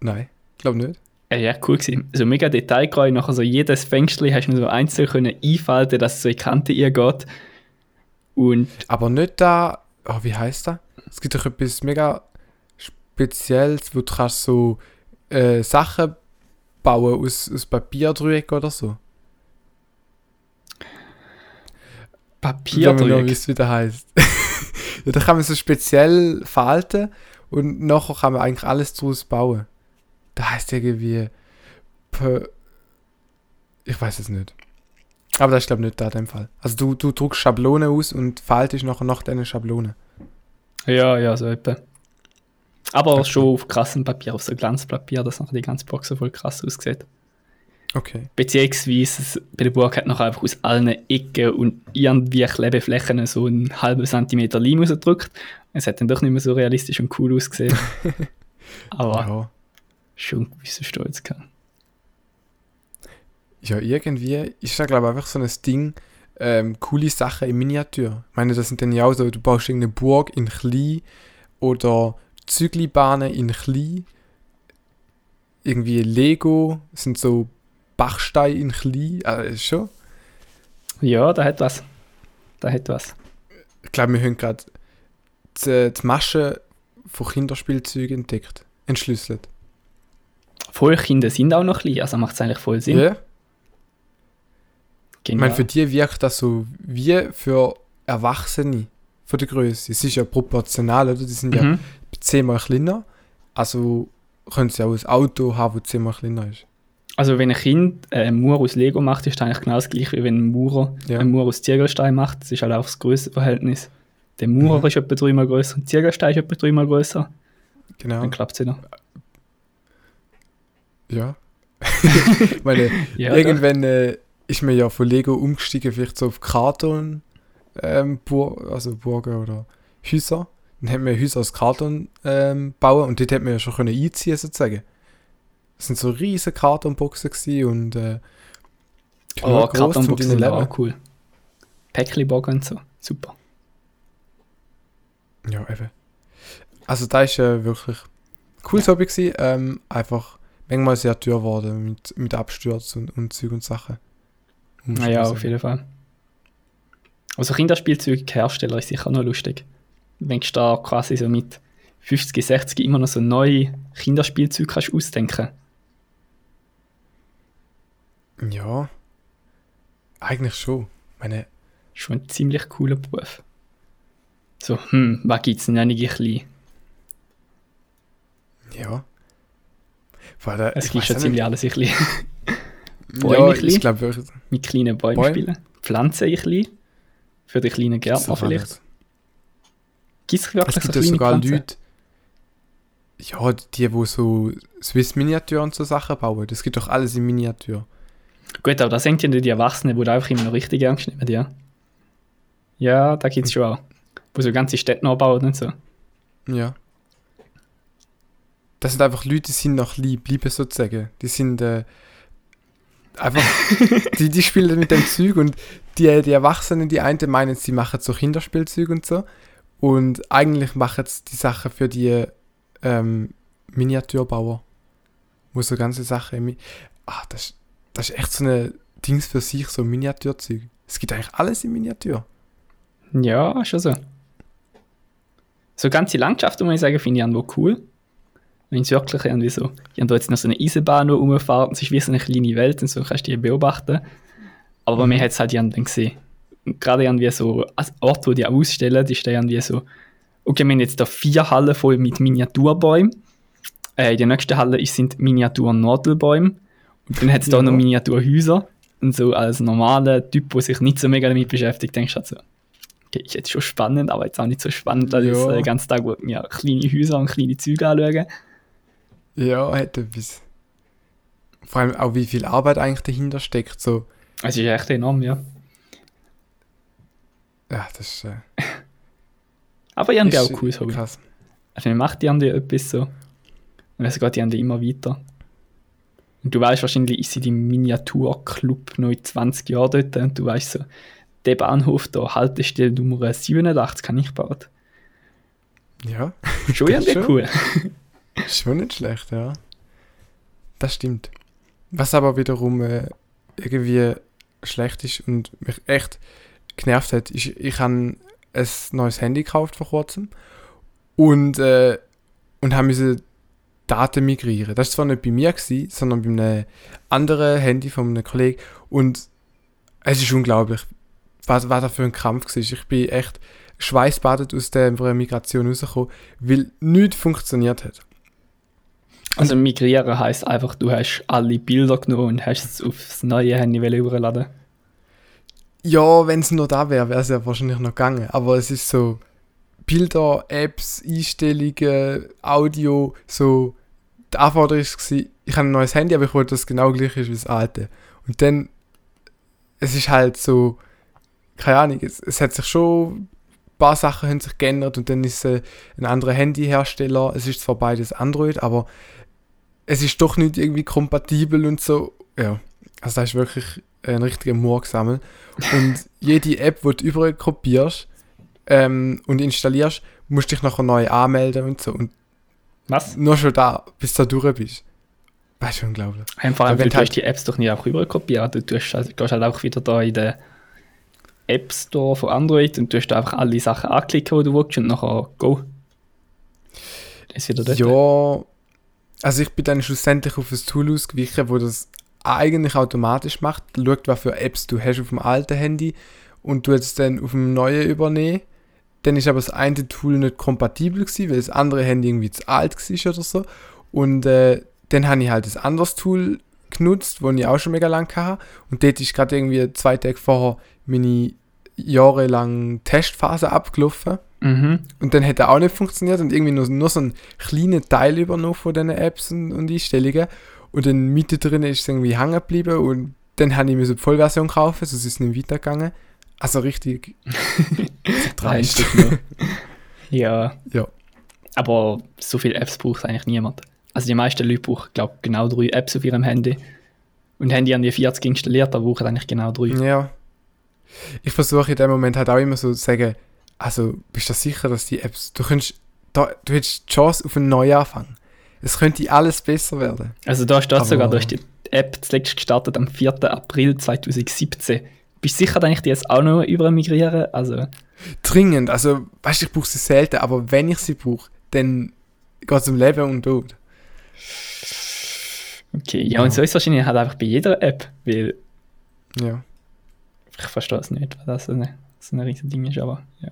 Nein, glaube nicht.
Ja, ja, cool gewesen. So mega detailgetreu. Nachher so jedes Fensterchen hast du so einzeln können einfalten, dass es so in die Kante ihr geht. Und
Aber nicht da, oh, wie heißt das? Es gibt doch etwas mega Spezielles, wo du kannst so äh, Sachen bauen aus, aus Papierdreieck oder so. Noch wisst, wie das heißt. ja, da kann man so speziell falten und nachher kann man eigentlich alles daraus bauen. Da heißt irgendwie. Ich weiß es nicht. Aber das ist glaube ich nicht da in dem Fall. Also du, du druckst Schablonen aus und faltest nachher nach diesen Schablonen.
Ja, ja, so etwa. Aber
Okay.
schon auf krassem Papier, auf so Glanzpapier, dass nachher die ganze Box so voll krass aussieht.
Okay.
Beziehungsweise bei der Burg hat nachher einfach aus allen Ecken und irgendwie Klebeflächen so einen halben Zentimeter Leim rausgedrückt. Es hat dann doch nicht mehr so realistisch und cool ausgesehen. Aber
Ja.
schon einen gewissen Stolz gehabt.
ja, irgendwie ist da glaube ich einfach so ein Ding, ähm, coole Sachen in Miniatur. Ich meine, das sind dann ja auch so, du baust irgendeine Burg in klein oder Züglibahnen in klein. Irgendwie Lego sind so Bachsteine in klein. Also schon.
Ja, da hat was. Da hat was.
Ich glaube, wir haben gerade die, die Masche von Kinderspielzeugen entdeckt. Entschlüsselt.
Voll Kinder sind auch noch klein, also macht es eigentlich voll Sinn.
Ja. Ich
Genial.
meine, für die wirkt das so wie für Erwachsene von der Größe. Es ist ja proportional, oder? Die sind ja
mhm.
zehnmal kleiner. Also können sie auch ein Auto haben, das zehnmal kleiner ist.
Also wenn ein Kind äh, eine Mauer aus Lego macht, ist das eigentlich genau das gleiche, wie wenn ein Maurer
Ja.
eine Mauer aus Ziegelstein macht. Das ist halt auch das Größenverhältnis. Der Maurer
Mhm.
ist etwa dreimal größer und der Ziegelstein ist etwa dreimal größer.
Genau.
Dann klappt es wieder.
Ja. meine,
Ja,
irgendwann äh, ist man ja von Lego umgestiegen, vielleicht so auf Karton, ähm, Bur also Burgen oder Häuser. Dann hat man Häuser aus Karton ähm, bauen und dort hat man ja schon können einziehen sozusagen. Das sind so riesige Kartonboxen gewesen und äh,
Oh, Kartonboxen sind auch cool. Päckchenbogen und so. Super.
Ja, eben. Also da ist äh, wirklich ein cooles Hobby gewesen. Ähm, einfach manchmal sehr teuer geworden mit, mit Absturz und, und Zeug und Sachen.
Naja, auf jeden Fall. Also Kinderspielzeughersteller ist sicher noch lustig. Wenn du da quasi so mit 50, 60 immer noch so neue Kinderspielzeuge kannst ausdenken.
Ja. Eigentlich schon. Ich meine,
Schon ein ziemlich cooler Beruf. So, hm, was gibt's denn einige klein?
ja. Weil
Es
ich
gibt schon ziemlich alles ein bisschen.
Ja,
Bäume klein.
ich glaube wirklich.
Mit kleinen Bäumen
Bäume?
spielen. Pflanzen ein bisschen. Für die kleinen
gibt's
Gärtner vielleicht.
alles.
Gibt es wirklich
Es
so
gibt ja
kleine
sogar
Pflanzen?
Leute, ja, die, wo so Swiss-Miniatur und so Sachen bauen, das gibt doch alles in Miniatur.
Gut, aber das sind ja nicht die Erwachsenen, die da einfach immer noch richtig ernst nehmen, ja. Ja, da gibt es schon auch. Wo so ganze Städte nachbauen und so.
Ja. Das sind einfach Leute, die sind noch lieb, Liebe sozusagen. Die sind äh, einfach, die, die spielen mit dem Zeug und die, die Erwachsenen, die einen meinen, sie machen so Kinderspielzeug und so. Und eigentlich machen sie die Sachen für die ähm, Miniaturbauer. Wo so ganze Sachen. Ah, das, das ist echt so eine Dings für sich, so Miniaturzeug. Es gibt eigentlich alles in Miniatur.
Ja, schon so. So ganze Landschaften, muss ich sagen, finde ich irgendwo cool. Wenn es wirklich irgendwie so, ich habe da jetzt noch so eine Eisenbahn rumfahren, es ist wie so eine kleine Welt und so kannst du die beobachten. Aber mhm. mir hat es halt irgendwann gesehen. Und gerade irgendwie so, als Ort, wo die ausstellen, ist da irgendwie so, okay, wir haben jetzt da vier Hallen voll mit Miniaturbäumen. Äh, in der nächsten Halle sind Miniatur-Nadelbäume. Und dann hat es da noch Miniaturhäuser. Und so als normaler Typ, der sich nicht so mega damit beschäftigt, denkst du halt so, okay, ist jetzt schon spannend, aber jetzt auch nicht so spannend, dass ja. ich den ganzen Tag mir kleine Häuser und kleine Züge anschauen.
Ja, hat etwas. Vor allem auch, wie viel Arbeit eigentlich dahinter steckt. So.
Es ist echt enorm, ja.
Ja, das ist. Äh,
aber ich habe auch cool so. Krass. Also, man macht die anderen etwas so. Und es geht die anderen immer weiter. Und du weißt wahrscheinlich, ist sie die Miniaturclub noch in 20 Jahren dort und du weißt so, der Bahnhof da, Haltestelle Nummer 87, kann ich bauen.
Ja.
Schon irgendwie cool.
Schon nicht schlecht, ja. Das stimmt. Was aber wiederum äh, irgendwie schlecht ist und mich echt genervt hat, ist, ich habe ein neues Handy gekauft vor kurzem und, äh, und habe Daten migrieren. Das war zwar nicht bei mir, gewesen, sondern bei einem anderen Handy von einem Kollegen. Und es ist unglaublich, was, was da für ein Kampf war. Ich bin echt schweißbadet aus der Migration rausgekommen, weil nichts funktioniert hat.
Also migrieren heißt einfach, du hast alle Bilder genommen und hast es aufs neue Handy überladen.
Ja, wenn es nur da wäre, wäre es ja wahrscheinlich noch gegangen. Aber es ist so, Bilder, Apps, Einstellungen, Audio, so. Die Anforderung war, ich habe ein neues Handy, aber ich wollte, dass es genau gleich ist wie das alte. Und dann, es ist halt so, keine Ahnung, es, es hat sich schon, ein paar Sachen haben sich geändert und dann ist es ein anderer Handyhersteller. Es ist zwar beides Android, aber es ist doch nicht irgendwie kompatibel und so. Ja, also da ist wirklich ein richtiger Murksammel. Und jede App, die du überall kopierst, ähm, und installierst, musst du dich nachher neu anmelden und so. Und
Was?
Nur schon da, bis du durch bist. Das ist unglaublich.
Einfach, weil du halt die Apps doch nicht auch rüber kopieren. Du tust halt, gehst halt auch wieder da in den App Store von Android und tust einfach alle Sachen anklicken, die du willst und nachher go.
Das ist wieder dort. Ja, also ich bin dann schlussendlich auf ein Tool ausgewichen, wo das eigentlich automatisch macht. Schaut, was für Apps du hast auf dem alten Handy und du es dann auf dem neuen übernehmen dann ist aber das eine Tool nicht kompatibel gewesen, weil das andere Handy irgendwie zu alt war oder so. Und äh, dann habe ich halt ein anderes Tool genutzt, das ich auch schon mega lange hatte. Und dort ist gerade irgendwie zwei Tage vorher meine jahrelange Testphase abgelaufen.
Mhm.
Und dann er auch nicht funktioniert und irgendwie nur, nur so ein kleiner Teil übernommen von diesen Apps und, und Einstellungen. Und dann mittendrin ist es irgendwie hängen geblieben und dann habe ich mir so die Vollversion gekauft, sonst ist es nicht weitergegangen. Also richtig
dreist. ja.
Ja.
Aber so viele Apps braucht eigentlich niemand. Also die meisten Leute brauchen, glaube ich, genau drei Apps auf ihrem Handy. Und Handy haben die 40 installiert, da brauchen eigentlich genau drei.
Ja. Ich versuche in dem Moment halt auch immer so zu sagen, also bist du sicher, dass die Apps, du könntest, da, du hättest die Chance auf einen Neuanfang. Es könnte alles besser werden.
Also da steht sogar, du hast die App zuletzt gestartet am 4. April 2017. Bist du sicher, dass ich die jetzt auch noch über migrieren? Also.
Dringend. Also, weißt du, ich brauche sie selten, aber wenn ich sie brauche, dann geht es um Leben und Tod.
Okay, ja, ja, und so ist es wahrscheinlich halt einfach bei jeder App, weil.
Ja.
Ich verstehe es nicht, weil das so eine, so ein riesiges Ding ist, aber ja.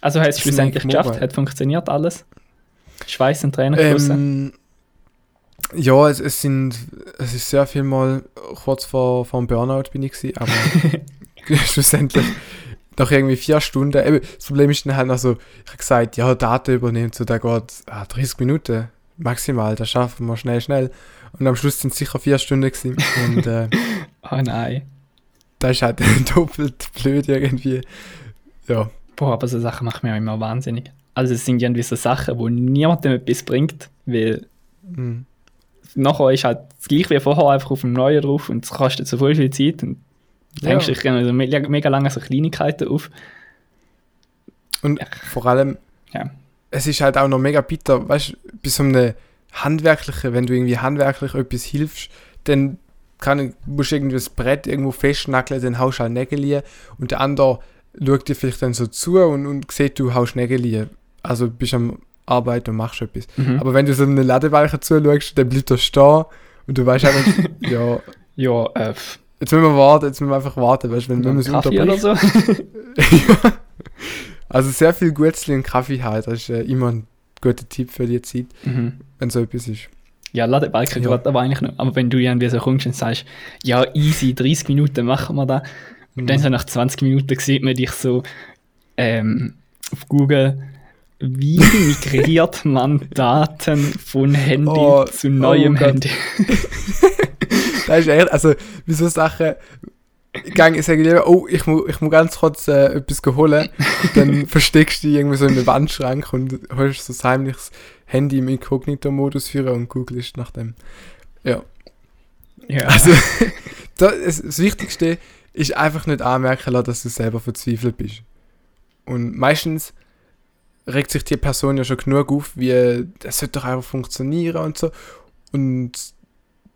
Also, hast du es schlussendlich geschafft? Hat funktioniert alles? Schweiß und Tränen
ähm, ja, es, es, sind, es ist sehr viel mal kurz vor, vor dem Burnout bin ich gewesen, aber schlussendlich nach irgendwie vier Stunden, eben, das Problem ist dann halt noch so, ich habe gesagt, ja, Daten übernehmen, so, da geht ah, 30 Minuten maximal, das schaffen wir schnell, schnell. Und am Schluss sind es sicher vier Stunden gewesen. Und äh,
Oh nein.
das ist halt doppelt blöd irgendwie. Ja,
Boah, aber so Sachen machen mich immer wahnsinnig. Also es sind irgendwie so Sachen, wo niemandem etwas bringt, weil
mm,
nachher ist halt das gleiche wie vorher einfach auf dem Neuen drauf und es kostet so voll viel Zeit und du
Ja.
hängst dich also mega, mega lange so Kleinigkeiten auf.
Und vor allem,
Ja.
es ist halt auch noch mega bitter, weißt du, bei so einem handwerklichen, wenn du irgendwie handwerklich etwas hilfst, dann kann, musst du irgendwie das Brett irgendwo festnackeln, dann haust du halt Nägel und der andere schaut dir vielleicht dann so zu und, und sieht, du haust Nägel. Also bist am Arbeiten und machst etwas.
Mhm.
Aber wenn du so einem Ladebalken zuschaust, dann bleibt er stehen und du weißt einfach, ja,
Ja, äh,
jetzt müssen wir warten, jetzt müssen wir einfach warten, weißt du, wenn, wenn man es
Kaffee oder so.
Also sehr viel Gutzli und Kaffee halt, das ist äh, immer ein guter Tipp für die Zeit,
mhm.
wenn so etwas ist.
Ja, Ladebalken
Ja.
aber eigentlich noch. Aber wenn du irgendwie so kommst und sagst, ja, easy, 30 Minuten machen wir da. Und
Mhm.
dann so nach 20 Minuten sieht man dich so ähm, auf Google, wie migriert man Daten von Handy
Oh,
zu
oh
neuem
Gott.
Handy?
Das ist echt, also, wie so Sachen, ich gang- ich sage lieber, oh, ich muss, ich muss ganz kurz äh, etwas holen, dann versteckst du dich irgendwie so in den Wandschrank und holst so das heimliches Handy im Inkognito-Modus führen und googelst nach dem. Ja,
Ja,
also, das, das Wichtigste ist einfach nicht anmerken lassen, dass du selber verzweifelt bist. Und meistens regt sich die Person ja schon genug auf, wie, das sollte doch einfach funktionieren und so. Und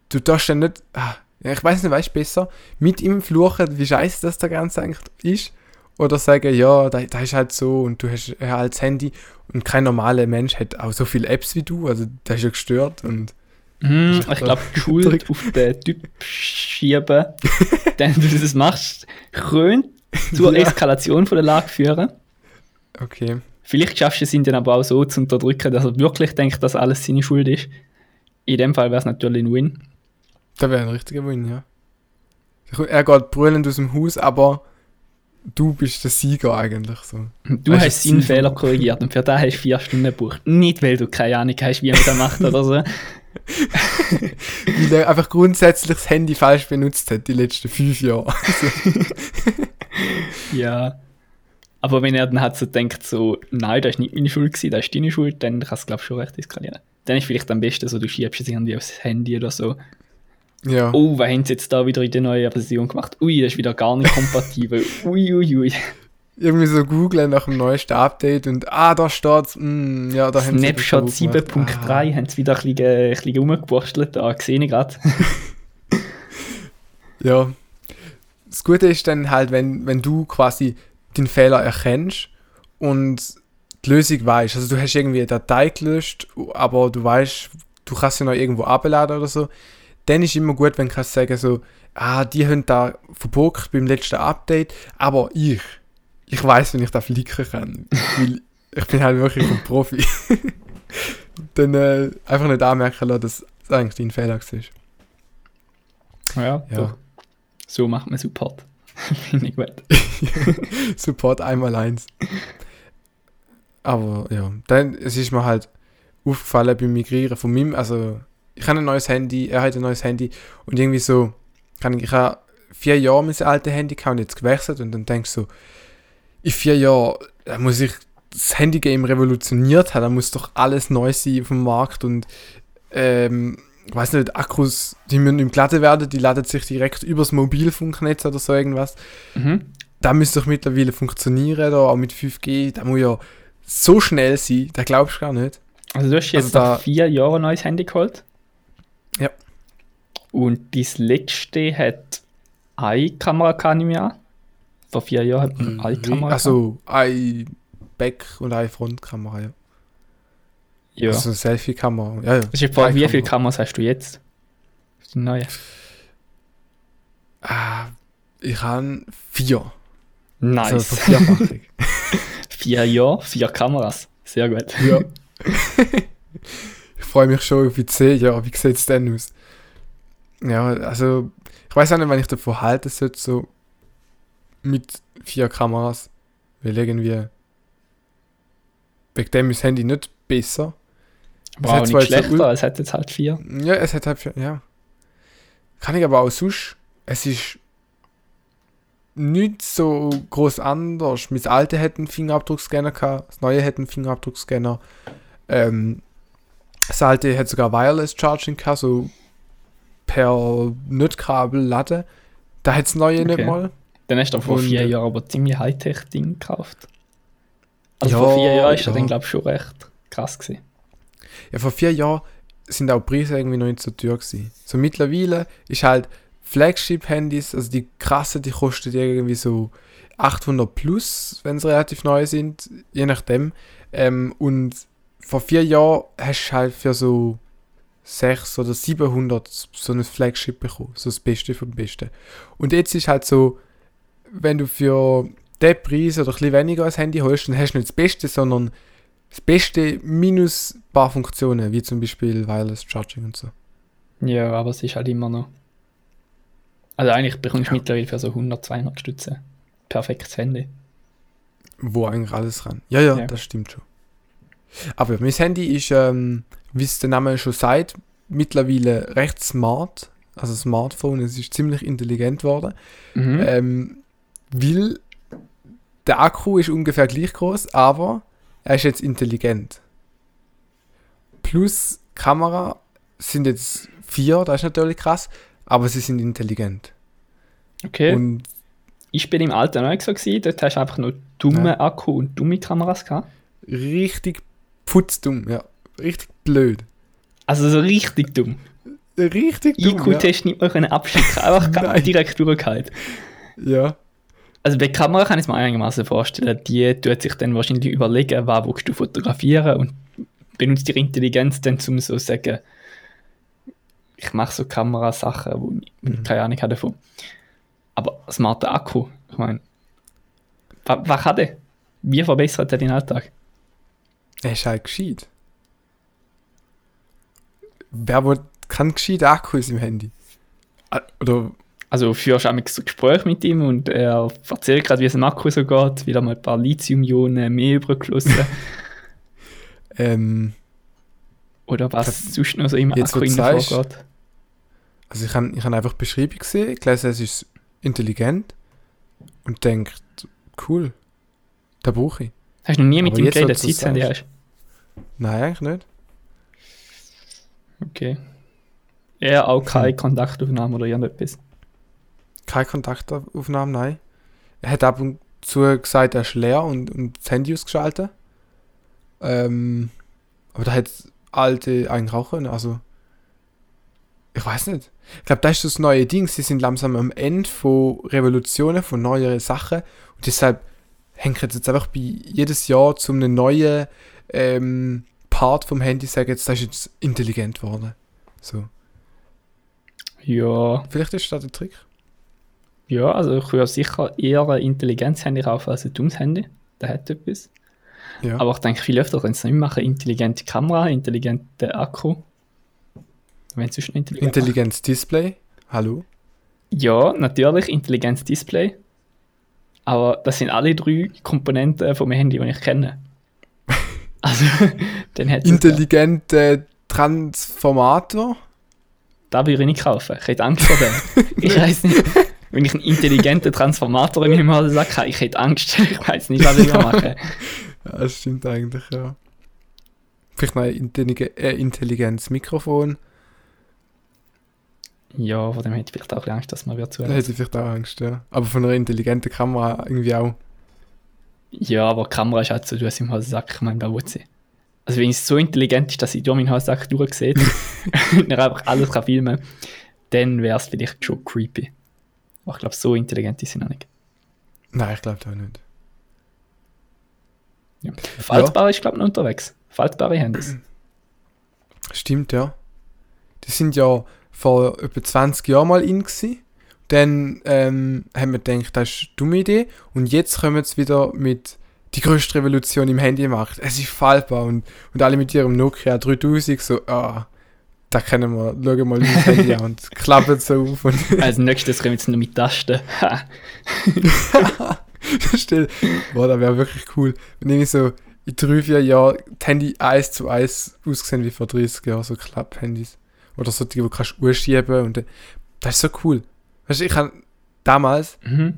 du darfst dann nicht, ah, ich weiß nicht, weißt du besser, mit ihm fluchen, wie scheiße das der Ganze eigentlich ist. Oder sagen, ja, da, da ist halt so und du hast ja als Handy und kein normaler Mensch hat auch so viele Apps wie du, also das ist ja gestört und
Hm, ich glaube, die Schuld auf den Typ schieben, wenn du das machst, könnte zur. Eskalation von der Lage führen.
okay.
Vielleicht schaffst du es ihn dann aber auch so zu unterdrücken, dass er wirklich denkt, dass alles seine Schuld ist. In dem Fall wäre es natürlich ein Win.
Da wäre ein richtiger Win, ja. Er geht brüllend aus dem Haus, aber du bist der Sieger eigentlich so.
Du
Weißt
hast seinen Fehler korrigiert und für das hast du vier Stunden gebraucht. Nicht, weil du keine Ahnung hast, wie man das macht oder so.
Weil er einfach grundsätzlich das Handy falsch benutzt hat die letzten fünf Jahre.
Ja. Aber wenn er dann halt so denkt, so, nein, das ist nicht meine Schuld gewesen, das ist deine Schuld, dann kann es, glaube ich, schon recht eskalieren. Dann ist vielleicht am besten so, du schiebst es irgendwie aufs Handy oder so.
ja.
Oh, was haben sie jetzt da wieder in der neuen Version gemacht? Ui, das ist wieder gar nicht kompatibel. ui, ui, ui.
Irgendwie so googlen nach dem neuesten Update und ah, da steht's. Mm, ja, da haben sie
Snapshot
so gemacht.
7.3 haben sie wieder ein bisschen, ein bisschen da sehe ich gerade.
Ah, ja. Das Gute ist dann halt, wenn, wenn du quasi den Fehler erkennst und die Lösung weißt. Also du hast irgendwie eine Datei gelöscht, aber du weißt, du kannst sie noch irgendwo abladen oder so. Dann ist immer gut, wenn du kannst sagen so, ah, die haben da verbockt beim letzten Update, aber ich, ich weiß, wenn ich da flicken kann. Weil ich bin halt wirklich ein Profi. Dann äh, einfach nicht anmerken lassen, dass es eigentlich dein Fehler war.
Ja,
Ja.
doch. So macht man Support. Ich gut.
Support einmal eins. Aber ja, dann es ist mir halt aufgefallen beim Migrieren von meinem, also ich habe ein neues Handy, er hat ein neues Handy und irgendwie so, kann ich, ich habe vier Jahre mein altes Handy gehabt und jetzt gewechselt und dann denkst du so, in vier Jahren muss ich das Handygame revolutioniert haben, da muss doch alles neu sein auf dem Markt und ähm, weiß nicht, Akkus, die müssen im Glatte werden, die laden sich direkt übers Mobilfunknetz oder so irgendwas
Mhm.
da müsste doch mittlerweile funktionieren, da, auch mit 5G, da muss ja so schnell sein, da glaubst du gar nicht.
Also du hast jetzt
Also da-
nach vier Jahren ein neues Handy geholt.
Ja.
Und das letzte hat eine Kamera kann ich mehr. Vor vier Jahren hat man eine Kamera.
Also, eine Back- und eine Frontkamera, ja.
Ja.
Also eine Selfie-Kamera, ja, ja.
Das ist Frage, wie viele
Kamera.
Kameras hast du jetzt? Die neue.
Ah, ich habe vier.
Nice.
Also Vierfachig.
vier Jahre, vier Kameras. Sehr gut.
ja. ich freue mich schon auf die 10 Jahre. Wie sieht es denn aus? Ja, also, ich weiß auch nicht, wenn ich davon halten sollte, so. mit vier Kameras. Weil irgendwie. Wegen dem ist das Handy nicht besser. Es
Wow,
hat zwar
nicht schlechter, es hat jetzt halt vier.
Ja, es hat halt. vier- Ja. Kann ich aber auch sonst. Es ist. Nicht so groß anders. Das alte hat einen Fingerabdruckscanner gehabt, das neue hat einen Fingerabdruckscanner. Ähm, das alte hat sogar Wireless Charging gehabt, so per Nicht-Kabel laden. Da hat das neue nicht
Okay.
mal.
Dann hast du vor
Und,
vier Jahren aber ziemlich Hightech-Ding gekauft. Also
Ja,
vor vier Jahren ist
ja.
dann, glaube ich, schon recht krass gewesen.
Ja, vor vier Jahren sind auch Preise irgendwie noch nicht so teuer gewesen. So mittlerweile ist halt Flagship-Handys, also die krasse, die kosten irgendwie so 800 plus, wenn sie relativ neu sind, je nachdem. Ähm, und vor vier Jahren hast du halt für so 600 oder 700 so ein Flagship bekommen, so das Beste vom Besten. Und jetzt ist halt so, wenn du für den Preis oder ein bisschen weniger ein Handy holst, dann hast du nicht das Beste, sondern das Beste minus ein paar Funktionen, wie zum Beispiel Wireless Charging und so.
Ja, aber es ist halt immer noch. Also eigentlich bekommst du mittlerweile für so 100, 200 Stütze. Perfektes Handy.
Wo eigentlich alles ran. Ja, ja,
Ja.
das stimmt schon. Aber mein Handy ist, ähm, wie es der Name schon sagt, mittlerweile recht smart. Also Smartphone, es ist ziemlich intelligent geworden.
Mhm.
Ähm, weil der Akku ist ungefähr gleich groß, aber er ist jetzt intelligent. Plus Kamera sind jetzt vier, das ist natürlich krass, aber sie sind intelligent.
okay.
Und
ich bin im Alter noch nicht so gewesen. Dort hast du einfach nur dumme Akku und dumme Kameras gehabt.
richtig putzdumm, ja. Richtig blöd.
Also so richtig dumm.
Richtig dumm.
IQ-Test nicht mehr können abschicken, einfach direkt durchgehalten.
Ja.
Also bei Kamera kann ich es mir einigermaßen vorstellen. Die tut sich dann wahrscheinlich überlegen, was willst du fotografieren und benutzt ihre Intelligenz dann zum so sagen, ich mache so Kamerasachen, wo ich
Mhm.
keine Ahnung habe davon. Aber smarter Akku, ich meine, was, was kann der? Wie verbessert er den Alltag?
Er ist halt gescheit. Wer kann gescheit Akkus im Handy? Ah, Oder
Also führst du so Gespräche mit ihm und er erzählt gerade, wie es Akku so geht, wieder mal ein paar Lithium-Ionen mehr übergeschlossen
ähm,
oder was sonst noch so im Akku
sagst,
vorgeht.
also ich habe ich hab einfach Beschreibung gesehen, gelesen, es ist intelligent und denkt, cool, da brauche ich.
Hast du noch nie mit
Aber
ihm geredet, seit du hast?
Nein, eigentlich nicht.
Okay. Er auch keine
Hm.
Kontaktaufnahme oder irgendetwas.
Keine Kontaktaufnahmen, nein. Er hat ab und zu gesagt, er ist leer und, und das Handy ausgeschaltet. Ähm, aber da hat das alte eigentlich auch können, also ich weiß nicht. Ich glaube, das ist das neue Ding. Sie sind langsam am Ende von Revolutionen, von neueren Sachen. Und deshalb hängt jetzt einfach bei jedes Jahr zu einem neuen ähm, Part vom Handy sagen, jetzt das ist jetzt intelligent geworden. So.
Ja,
Vielleicht ist das der Trick.
Ja, also ich würde sicher eher ein intelligentes Handy kaufen als ein dummes Handy. Der hat etwas.
Ja.
Aber ich denke, viel öfter können sie es nicht machen. Intelligente Kamera, intelligente Akku. Wenn sonst noch intelligent
Intelligentes Display. Hallo.
Ja, natürlich, intelligentes Display. Aber das sind alle drei Komponenten vom Handy, die ich kenne. Also, dann es
Intelligente Transformator.
Da würde ich nicht kaufen. Ich hätte Angst vor dem. ich weiß nicht, wenn ich einen intelligenten Transformator in meinem Hosensack habe, ich hätte Angst. Ich weiß nicht, was ich machen.
Das stimmt eigentlich, ja. Vielleicht noch ein intellige, äh, intelligentes Mikrofon.
Ja, vor dem hätte ich vielleicht auch Angst, dass man wird
Da
zuhören.
hätte ich vielleicht auch Angst, ja. Aber von einer intelligenten Kamera irgendwie auch.
Ja, aber die Kamera ist halt so, du hast im Hosensack, ich meine, wer will sie? Also wenn es so intelligent ist, dass ich durch meinen Hosensack durchsehe und er einfach alles kann filmen dann wäre es vielleicht schon creepy. Aber ich glaube, so intelligent ist sie noch nicht.
Nein, ich glaube auch nicht.
Ja. Faltbar ist, glaube ich, noch unterwegs. Faltbare Handys.
Stimmt, ja. Die sind ja vor etwa 20 Jahren mal in gewesen. Dann ähm, haben wir gedacht, das ist eine dumme Idee. Und jetzt kommen sie wieder mit die größte Revolution im Handymarkt. Es ist faltbar und, und alle mit ihrem Nokia 3000 so, ah, da können wir, schauen mal ins Handy an und klappen so auf und
Als nächstes kommen wir jetzt noch mit Tasten.
Still. Boah, das wäre wirklich cool. Wenn irgendwie so in drei, vier Jahren die Handy eins zu eins aussehen wie vor 30 Jahren, so Klapp-Handys. Oder so die, die du kannst anschieben und dann- das ist so cool. Weißt du, ich habe damals,
Mhm.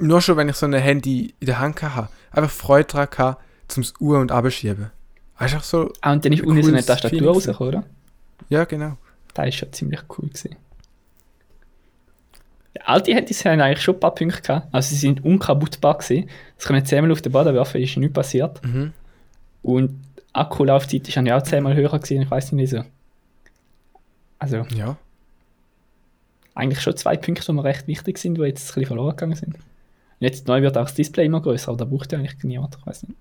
nur schon wenn ich so ein Handy in der Hand hatte, einfach Freude daran gehabt, zum Uhr- und Abschieben. Einfach so,
Ah, und dann ist unten so eine Tastatur rausgekommen, oder?
Ja genau.
Das ist schon ziemlich cool gewesen. Ja, alte Handys haben eigentlich schon ein paar Punkte gehabt. Also sie sind unkaputtbar gewesen. Das können wir zehnmal auf den Boden werfen, ist nichts passiert.
Mhm.
Und die Akkulaufzeit ist ja auch zehnmal höher gewesen, ich weiß nicht wieso. Also
Ja.
eigentlich schon zwei Punkte, die mir recht wichtig sind, die jetzt ein bisschen verloren gegangen sind. Und jetzt neu wird auch das Display immer größer, aber da braucht ja eigentlich niemand, ich weiß nicht.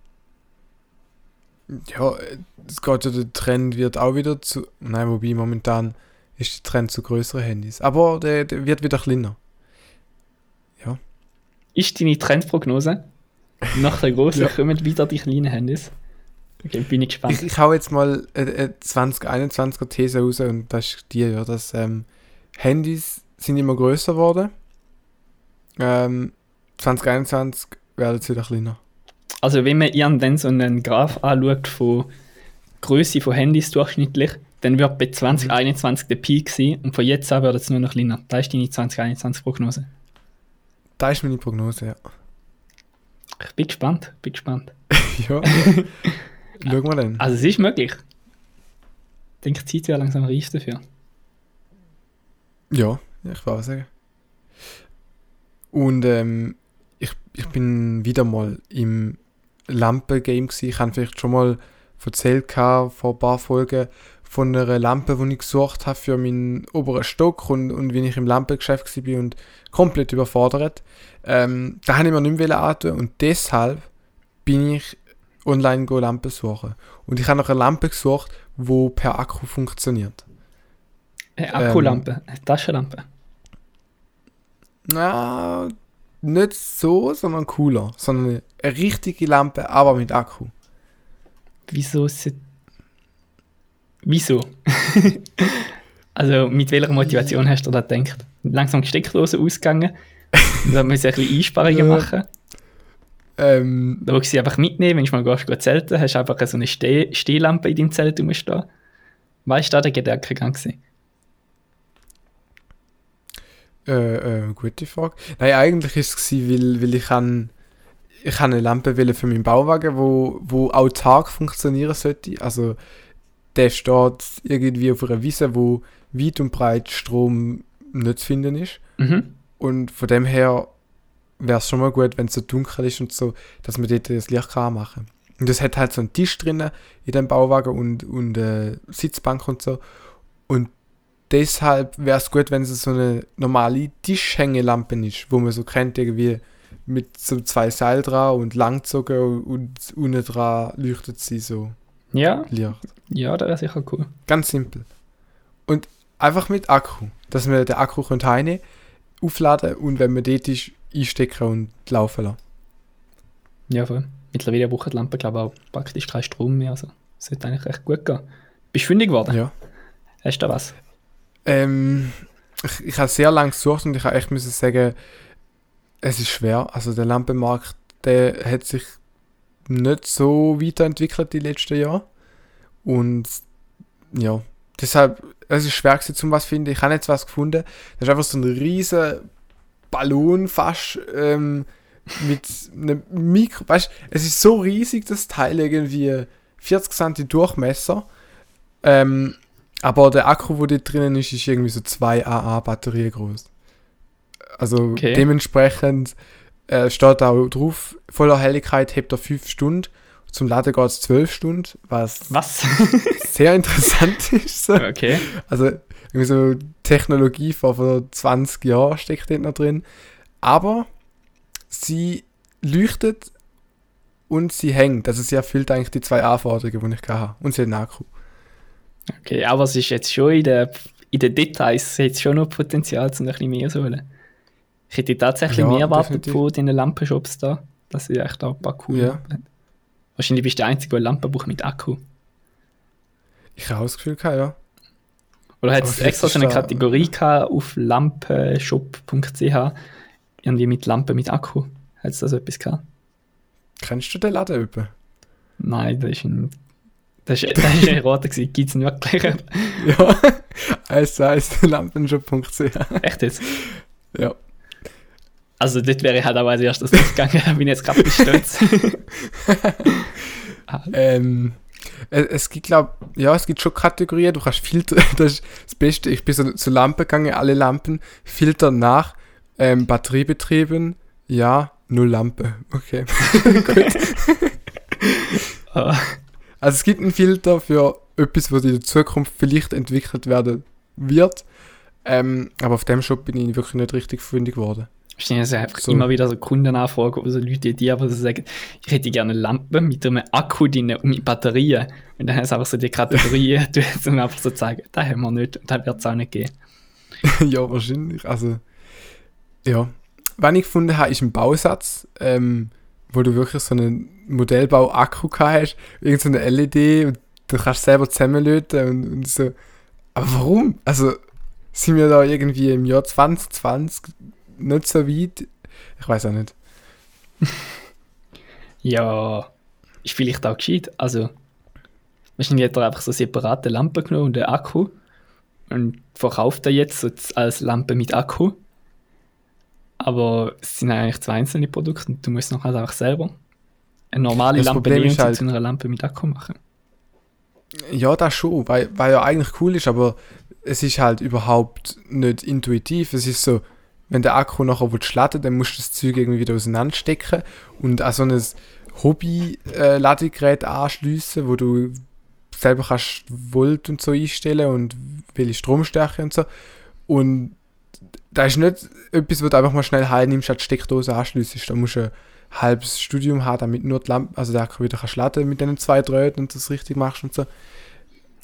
Ja, äh, es geht ja, der Trend wird auch wieder zu. Nein, wobei momentan ist der Trend zu größeren Handys. Aber der, der wird wieder kleiner.
Ist deine Trendprognose? Nach der großen
Ja.
kommen wieder die kleinen Handys. Okay, bin ich gespannt.
Ich, ich hau jetzt mal eine, eine 2021er These raus und das ist die, ja, dass ähm, Handys sind immer größer geworden. Ähm, 2021 werden sie wieder kleiner.
Also wenn man irgendwann so einen Graph anschaut von Größe von Handys durchschnittlich, dann wird bei 2021 der Peak sein und von jetzt an wird es nur noch kleiner. Das ist deine 2021 Prognose.
Da ist meine Prognose, ja.
Ich bin gespannt, bin gespannt.
ja. Schauen wir dann.
Also es ist möglich. Ich denke, die Zeit wäre langsam reif dafür.
Ja, ich auch sagen. Und ähm, ich, ich bin wieder mal im Lampen-Game gewesen. Ich habe vielleicht schon mal erzählt gehabt, vor ein paar Folgen von einer Lampe, die ich gesucht habe für meinen oberen Stock und, und wie ich im Lampengeschäft war und komplett überfordert. Ähm, da habe ich mir nicht mehr antun und deshalb bin ich online go Lampen suchen. Und ich habe nach einer Lampe gesucht, die per Akku funktioniert.
Eine Akkulampe, eine Taschenlampe.
Na, nicht so, sondern cooler. Sondern eine, richtige Lampe, aber mit Akku.
Wieso ist Wieso? also mit welcher Motivation hast du da gedacht? Langsam Steckdose ausgegangen. Da müssen wir ein bisschen Einsparungen machen.
Ähm,
Da willst du sie einfach mitnehmen, wenn du mal gehst, gehst zelten, hast du einfach so eine Steh Stehlampe in deinem Zelt rumstehen. Weißt du, da der Gedankengang gewesen?
Äh, äh, gute Frage. Nein, eigentlich ist es gewesen, weil, weil ich an ich habe eine Lampe wollen für meinen Bauwagen, wo, wo autark funktionieren sollte. Also der steht irgendwie auf einer Wiese, wo weit und breit Strom nicht zu finden ist.
Mhm.
Und von dem her wäre es schon mal gut, wenn es so dunkel ist und so, dass man dort das Licht kann machen Und das hat halt so einen Tisch drinnen in dem Bauwagen und, und äh, Sitzbank und so. Und deshalb wäre es gut, wenn es so eine normale Tischhängelampe ist, wo man so kennt, irgendwie mit so zwei Seil dran und langgezogen und, unten dran leuchtet sie so
Ja,
Licht.
ja, das wäre sicher cool.
Ganz simpel. Und einfach mit Akku. Dass man den Akku könnt heine aufladen und wenn man dort ist, einstecken und laufen lassen.
Ja, voll. Mittlerweile brauchen die Lampen, glaube ich, auch praktisch keinen Strom mehr. Also, es sollte eigentlich recht gut gehen. Bist du fündig geworden?
Ja.
Hast du da was?
Ähm, ich, ich habe sehr lange gesucht und ich habe echt müssen sagen, es ist schwer. Also der Lampenmarkt, der hat sich nicht so weiterentwickelt die letzten Jahre. Und ja, deshalb, es ist schwer gewesen, zum was zu finden. Ich habe jetzt was gefunden. Das ist einfach so ein riesen Ballon fast ähm, mit einem Mikro. Weißt es ist so riesig, das Teil irgendwie 40 cm Durchmesser. Ähm, aber der Akku, wo dort drinnen ist, ist irgendwie so 2 AA-Batterien groß. Also
Okay.
dementsprechend äh, steht auch drauf, voller Helligkeit hebt er 5 Stunden. Zum Laden geht es 12 Stunden, was
Was?
sehr interessant ist. So.
okay.
Also irgendwie so Technologie von vor 20 Jahren steckt dort noch drin. Aber sie leuchtet und sie hängt. Also sie erfüllt eigentlich die zwei Anforderungen, die ich hatte. Und sie hat einen Akku.
Okay, aber es ist jetzt schon in den, in den Details jetzt schon noch Potenzial, um ein bisschen mehr zu holen. Ich hätte tatsächlich
Ja,
mehr erwartet von diesen Lampenshops da, dass sie echt auch ein paar coole
Ja.
Haben. Wahrscheinlich bist du der Einzige, der eine Lampe braucht mit Akku.
Ich habe auch das Gefühl gehabt, ja.
Oder hat es extra so eine Kategorie gehabt auf lampenshop.ch? Irgendwie mit Lampen mit Akku. Hat es da so etwas gehabt?
Kennst du den Laden über?
Nein, das ist ein. Das ist, das ist ein roter gewesen. Gibt es ihn wirklich?
Ja. Es heißt lampenshop.ch.
Echt jetzt?
Ja.
Also, dort wäre ich halt auch als erstes gegangen. Da bin ich jetzt gerade bisschen stolz.
Ähm, es, gibt, glaube ja, es gibt schon Kategorien. Du kannst Filter, das ist das Beste. Ich bin so zu Lampen gegangen, alle Lampen, Filter nach, ähm, Batteriebetrieben, ja, null Lampe. Okay.
Ah,
Also es gibt einen Filter für etwas, was in der Zukunft vielleicht entwickelt werden wird. Ähm, aber auf dem Shop bin ich wirklich nicht richtig fündig geworden.
Stehen also einfach
So.
immer wieder so Kundenanfragen oder so Leute, die aber so sagen, ich hätte gerne eine Lampe mit einem Akku drin und mit Batterien. Und dann haben sie einfach so die Kategorie, du hast dann einfach so zeigen, das haben wir nicht und das wird es auch nicht geben.
ja, wahrscheinlich. Also, ja. Was ich gefunden habe, ist ein Bausatz, ähm, wo du wirklich so einen Modellbau-Akku hast, irgend so eine LED und du kannst selber zusammenlöten und, und so. Aber warum? Also, sind wir da irgendwie im Jahr 2020 nicht so weit? Ich weiß auch nicht.
Ja, ist vielleicht auch gescheit. Also, wahrscheinlich hat er einfach so separate Lampen genommen und einen Akku und verkauft er jetzt so als Lampe mit Akku. Aber es sind eigentlich zwei einzelne Produkte und du musst noch halt einfach selber eine normale
Das
Lampe
Problem
nehmen und
halt-
zu einer Lampe mit Akku machen.
Ja, das schon, weil, weil ja eigentlich cool ist, aber es ist halt überhaupt nicht intuitiv. Es ist so, wenn der Akku nachher laden dann musst du das Zeug irgendwie wieder auseinanderstecken und an so ein Hobby-Ladegerät anschliessen, wo du selber kannst Volt und so einstellen und welche Stromstärke und so. Und da ist nicht etwas, wo du einfach mal schnell heimnimmst, die Steckdose anschliessest. Da musst du ein halbes Studium haben, damit nur die Lampe, also der Akku wieder kannst laden mit den zwei Drähten und das richtig machst und so.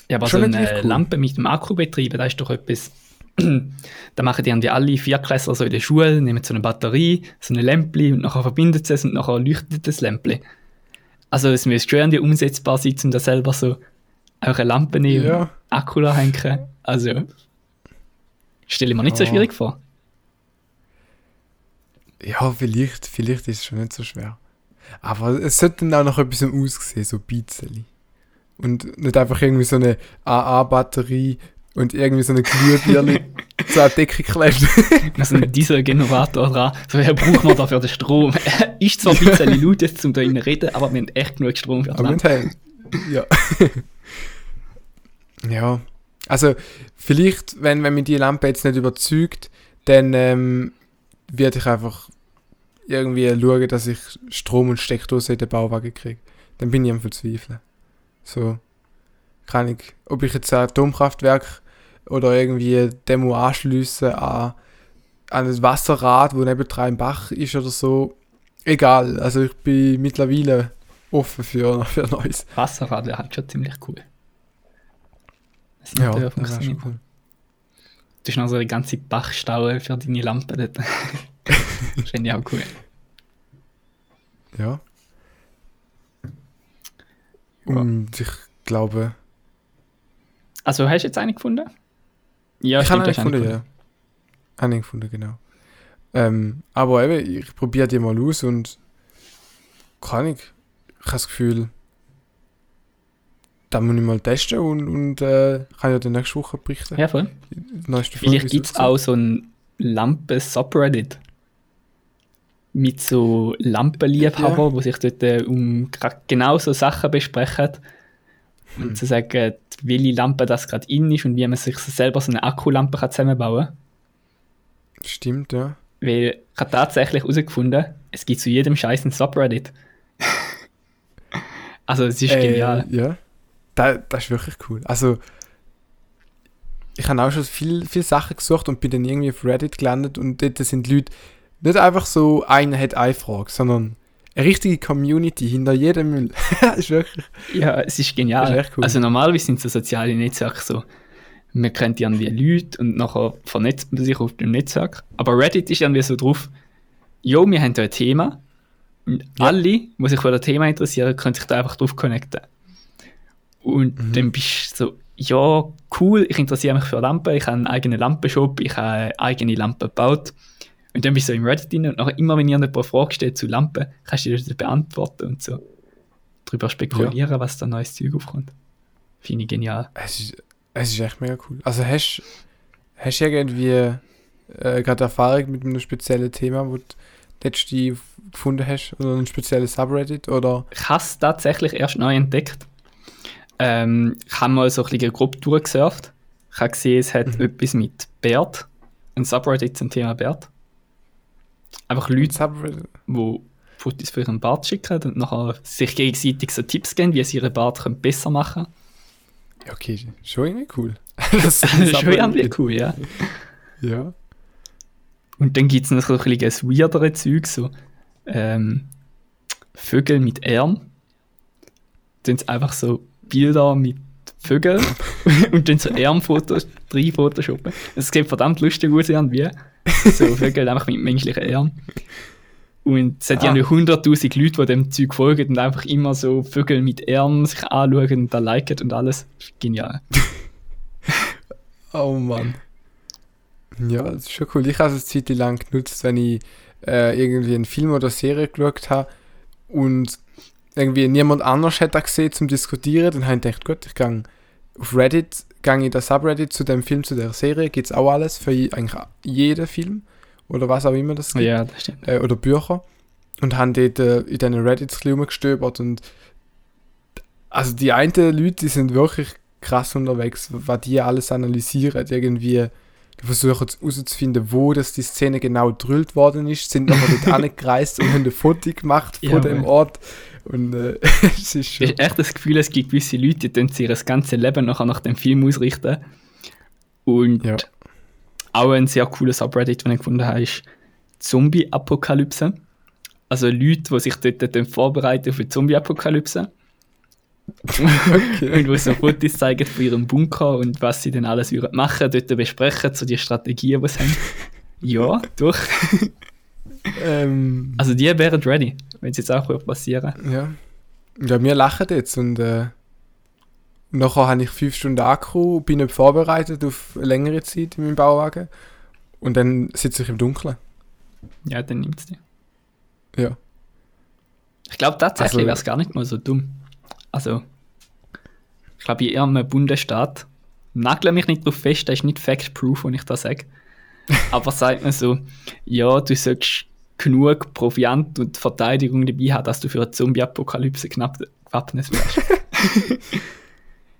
Ja, aber
Schon
so eine
cool.
Lampe mit dem Akku betreiben, das ist doch etwas. da machen die irgendwie alle Vierklässler so in der Schule, nehmen so eine Batterie, so eine Lämpli und nachher verbinden sie es und nachher leuchtet das Lämpli. Also es müsste schon irgendwie umsetzbar sein, um da selber so eine Lampe nehmen
Ja.
Akku da hängen. Also stelle ich mir nicht so
Ja.
schwierig vor.
Ja, vielleicht, vielleicht ist es schon nicht so schwer. Aber es sollte dann auch noch etwas im Aussehen, so ein bisschen. Und nicht einfach irgendwie so eine AA-Batterie und irgendwie so eine Glühbirne zu einer Decke geklebt.
Also ein Dieselgenerator dran. So, wer braucht man da für den Strom? ist zwar ein bisschen laut jetzt, um da zu reden, aber wir haben echt genug Strom für die
Aber
Lampe.
nicht hell. Ja. ja. Also, vielleicht, wenn, wenn mich die Lampe jetzt nicht überzeugt, dann ähm, werde ich einfach irgendwie schauen, dass ich Strom und Steckdose in den Bauwagen kriege. Dann bin ich am Verzweifeln. So. Kann ich, ob ich jetzt ein Atomkraftwerk oder irgendwie Demo anschliessen an, an ein Wasserrad, wo nebendran im Bach ist oder so. Egal. Also ich bin mittlerweile offen für, für Neues.
Wasserrad wäre halt schon ziemlich cool. Das
Ja,
ja,
das wäre
funktioniert.
schon cool.
Du hast noch so eine ganze Bachstaue für deine Lampe dort. das finde ich auch cool.
Ja. Und ich glaube,
Also hast du jetzt eine gefunden? Ja,
ich habe
eine
gefunden, ja. Einen gefunden, genau. Ähm, aber eben, ich probiere die mal aus und kann ich. Ich habe das Gefühl, da muss ich mal testen und, und äh, kann ja dann nächste Woche berichten.
Ja, voll.
Die
Vielleicht gibt es auch so ein Lampen-Subreddit. Mit so Lampenliebhaber,
Ja.
wo sich dort äh, um genau so Sachen besprechen. Und
Hm.
zu sagen, welche Lampe das gerade in ist und wie man sich selber so eine Akkulampe kann zusammenbauen kann.
Stimmt, ja.
Weil ich habe tatsächlich herausgefunden, es gibt zu jedem Scheiß ein Subreddit. also es ist genial.
Äh, ja. Da, das ist wirklich cool. Also, ich habe auch schon viel, viel Sachen gesucht und bin dann irgendwie auf Reddit gelandet und dort sind Leute nicht einfach so, einer hat eine Frage, sondern eine richtige Community hinter jedem Müll. das ist wirklich.
Ja, es ist genial.
Das ist cool.
Also normalerweise sind so soziale Netzwerke so, man kennt irgendwie Leute und nachher vernetzt man sich auf dem Netzwerk. Aber Reddit ist irgendwie so drauf, jo, wir haben da ein Thema und
Ja.
alle, die sich für das Thema interessieren, können sich da einfach drauf connecten. Und
Mhm.
dann bist du so ja, cool, ich interessiere mich für Lampen, ich habe einen eigenen Lampenshop, ich habe eine eigene Lampe gebaut. Und dann bist du so im Reddit drin und nachher immer, wenn ihr eine Frage stellt zu Lampen, kannst du das beantworten und so darüber spekulieren, ja. was da neues Zeug aufkommt. Finde ich genial.
Es ist, es ist echt mega cool. Also hast hast du irgendwie äh, gerade Erfahrung mit einem speziellen Thema, wo du letzte gefunden hast? Oder ein spezielles Subreddit? Oder?
Ich habe es tatsächlich erst neu entdeckt. Ähm, ich habe mal so ein bisschen grob durchgesurft. Ich habe gesehen, es hat mhm. etwas mit Bert. Ein Subreddit zum Thema Bert. Einfach Leute, die Fotos für ihren Bart schicken und nachher sich gegenseitig so Tipps geben, wie sie ihren Bart können besser machen
können. Ja, okay, schon irgendwie cool.
das ist schon irgendwie cool, ja.
Ja.
Und dann gibt es noch so ein bisschen weirdere Zeug, so ähm, Vögel mit Ähren. Dann einfach so Bilder mit Vögeln und dann so Ehrenfotos, drei Photoshoppen. Es sieht verdammt lustig aus irgendwie. So Vögel einfach mit menschlichen Ehren. Und es hat ah. ja 100.000 Leute, die dem Zeug folgen und einfach immer so Vögel mit Ehren sich anschauen und da liken und alles. Genial.
oh Mann. Ja, das ist schon cool. Ich habe es eine Zeit lang genutzt, wenn ich äh, irgendwie einen Film oder Serie geschaut habe und irgendwie niemand anders hätte gesehen zum Diskutieren, dann habe ich gedacht, gut, ich gehe auf Reddit, gehe in das Subreddit zu dem Film, zu der Serie, gibt es auch alles für eigentlich jeden Film oder was auch immer das
gibt. Ja, das stimmt.
Äh, oder Bücher. Und haben dort äh, in diesen Reddits gestöbert und also die einen Leute, die sind wirklich krass unterwegs, was die alles analysieren, irgendwie versuchen herauszufinden, wo das die Szene genau drüllt worden ist, sind nochmal dort angereist und haben ein Foto gemacht von ja, dem Ort. Und äh, es ist schon...
Ich habe echt das Gefühl, es gibt gewisse Leute, die sich ihr ganzes Leben nachher nach dem Film ausrichten. Und ja. auch ein sehr cooles Subreddit, den ich gefunden habe, ist Zombie-Apokalypse. Also Leute, die sich dort vorbereiten auf eine Zombie-Apokalypse. Okay. und wo so Fotos zeigen von ihrem Bunker und was sie dann alles machen, dort besprechen, so die Strategien, die sie haben. Ja, durch. Ähm, also die wären ready, wenn es jetzt auch passieren
Ja. Ja, wir lachen jetzt und äh, nachher habe ich fünf Stunden Akku, bin nicht vorbereitet auf eine längere Zeit in meinem Bauwagen und dann sitze ich im Dunkeln.
Ja, dann nimmt es dir.
Ja.
Ich glaube tatsächlich also, wäre es gar nicht mal so dumm. Also, ich glaube, in einem Bundesstaat, nagle mich nicht darauf fest, das ist nicht Fact-Proof, wenn ich das sage. Aber sagt man so, ja, du sollst genug Proviant und Verteidigung dabei haben, dass du für eine Zombie-Apokalypse knapp gewappnet wärst.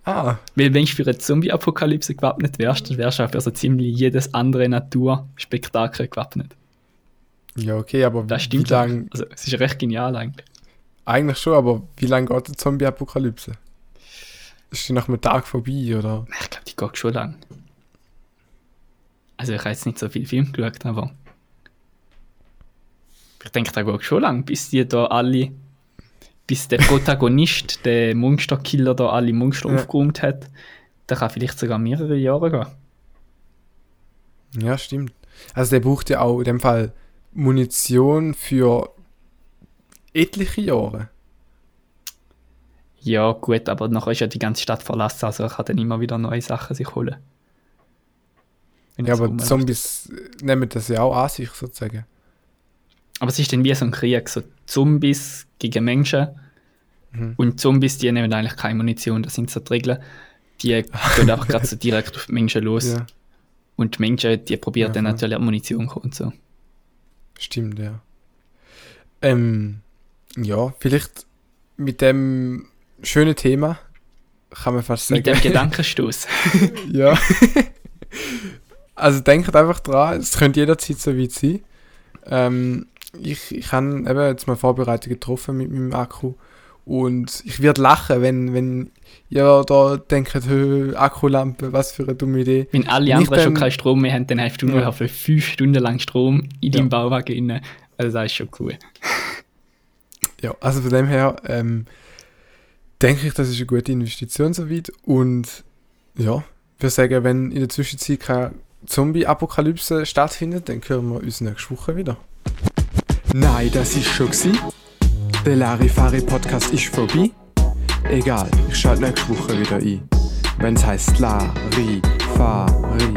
ah.
Weil wenn du für eine Zombie-Apokalypse gewappnet wärst, dann wärst du auch für so ziemlich jedes andere Naturspektakel gewappnet.
Ja, okay, aber
das stimmt. Lang... Also, es ist recht genial eigentlich.
Eigentlich schon, aber wie lange geht die Zombie-Apokalypse? Ist die nach einem Tag vorbei, oder?
Ich glaube, die geht schon lang. Also ich habe jetzt nicht so viel Film geschaut, aber ich denke, da geht schon lang, bis die da alle, bis der Protagonist, der Monsterkiller da alle Monster ja. aufgeräumt hat. Da kann vielleicht sogar mehrere Jahre gehen.
Ja, stimmt. Also der braucht ja auch in dem Fall Munition für etliche Jahre.
Ja, gut, aber nachher ist ja die ganze Stadt verlassen, also er kann dann immer wieder neue Sachen sich holen.
Ja, aber Zombies nehmen das ja auch an sich sozusagen.
Aber es ist dann wie so ein Krieg, so Zombies gegen Menschen. Mhm. Und Zombies, die nehmen eigentlich keine Munition, das sind so die Regeln. Die gehen einfach gerade so direkt auf die Menschen los. Ja. Und die Menschen, die probieren ja, dann natürlich Munition und so.
Stimmt, ja. Ähm, ja, vielleicht mit dem schönen Thema kann man fast sagen.
Mit dem Gedankenstoß.
ja. also denkt einfach dran, es könnte jederzeit so weit sein. Ähm, ich, ich habe eben jetzt mal Vorbereitungen getroffen mit meinem Akku und ich werde lachen, wenn, wenn ihr da denkt, Akkulampe, was für eine dumme Idee.
Wenn alle anderen schon keinen Strom mehr haben, dann hast du nur ja. für fünf Stunden lang Strom in ja. deinem Bauwagen rein. Also das ist schon cool.
Ja, also von dem her ähm, denke ich, das ist eine gute Investition soweit. Und ja, wir sagen, wenn in der Zwischenzeit keine Zombie-Apokalypse stattfindet, dann hören wir uns nächste Woche wieder.
Nein, das ist schon gewesen. Der Larifari-Podcast ist vorbei. Egal, ich schalte nächste Woche wieder ein.
Wenn es heißt Larifari.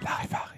Larifari.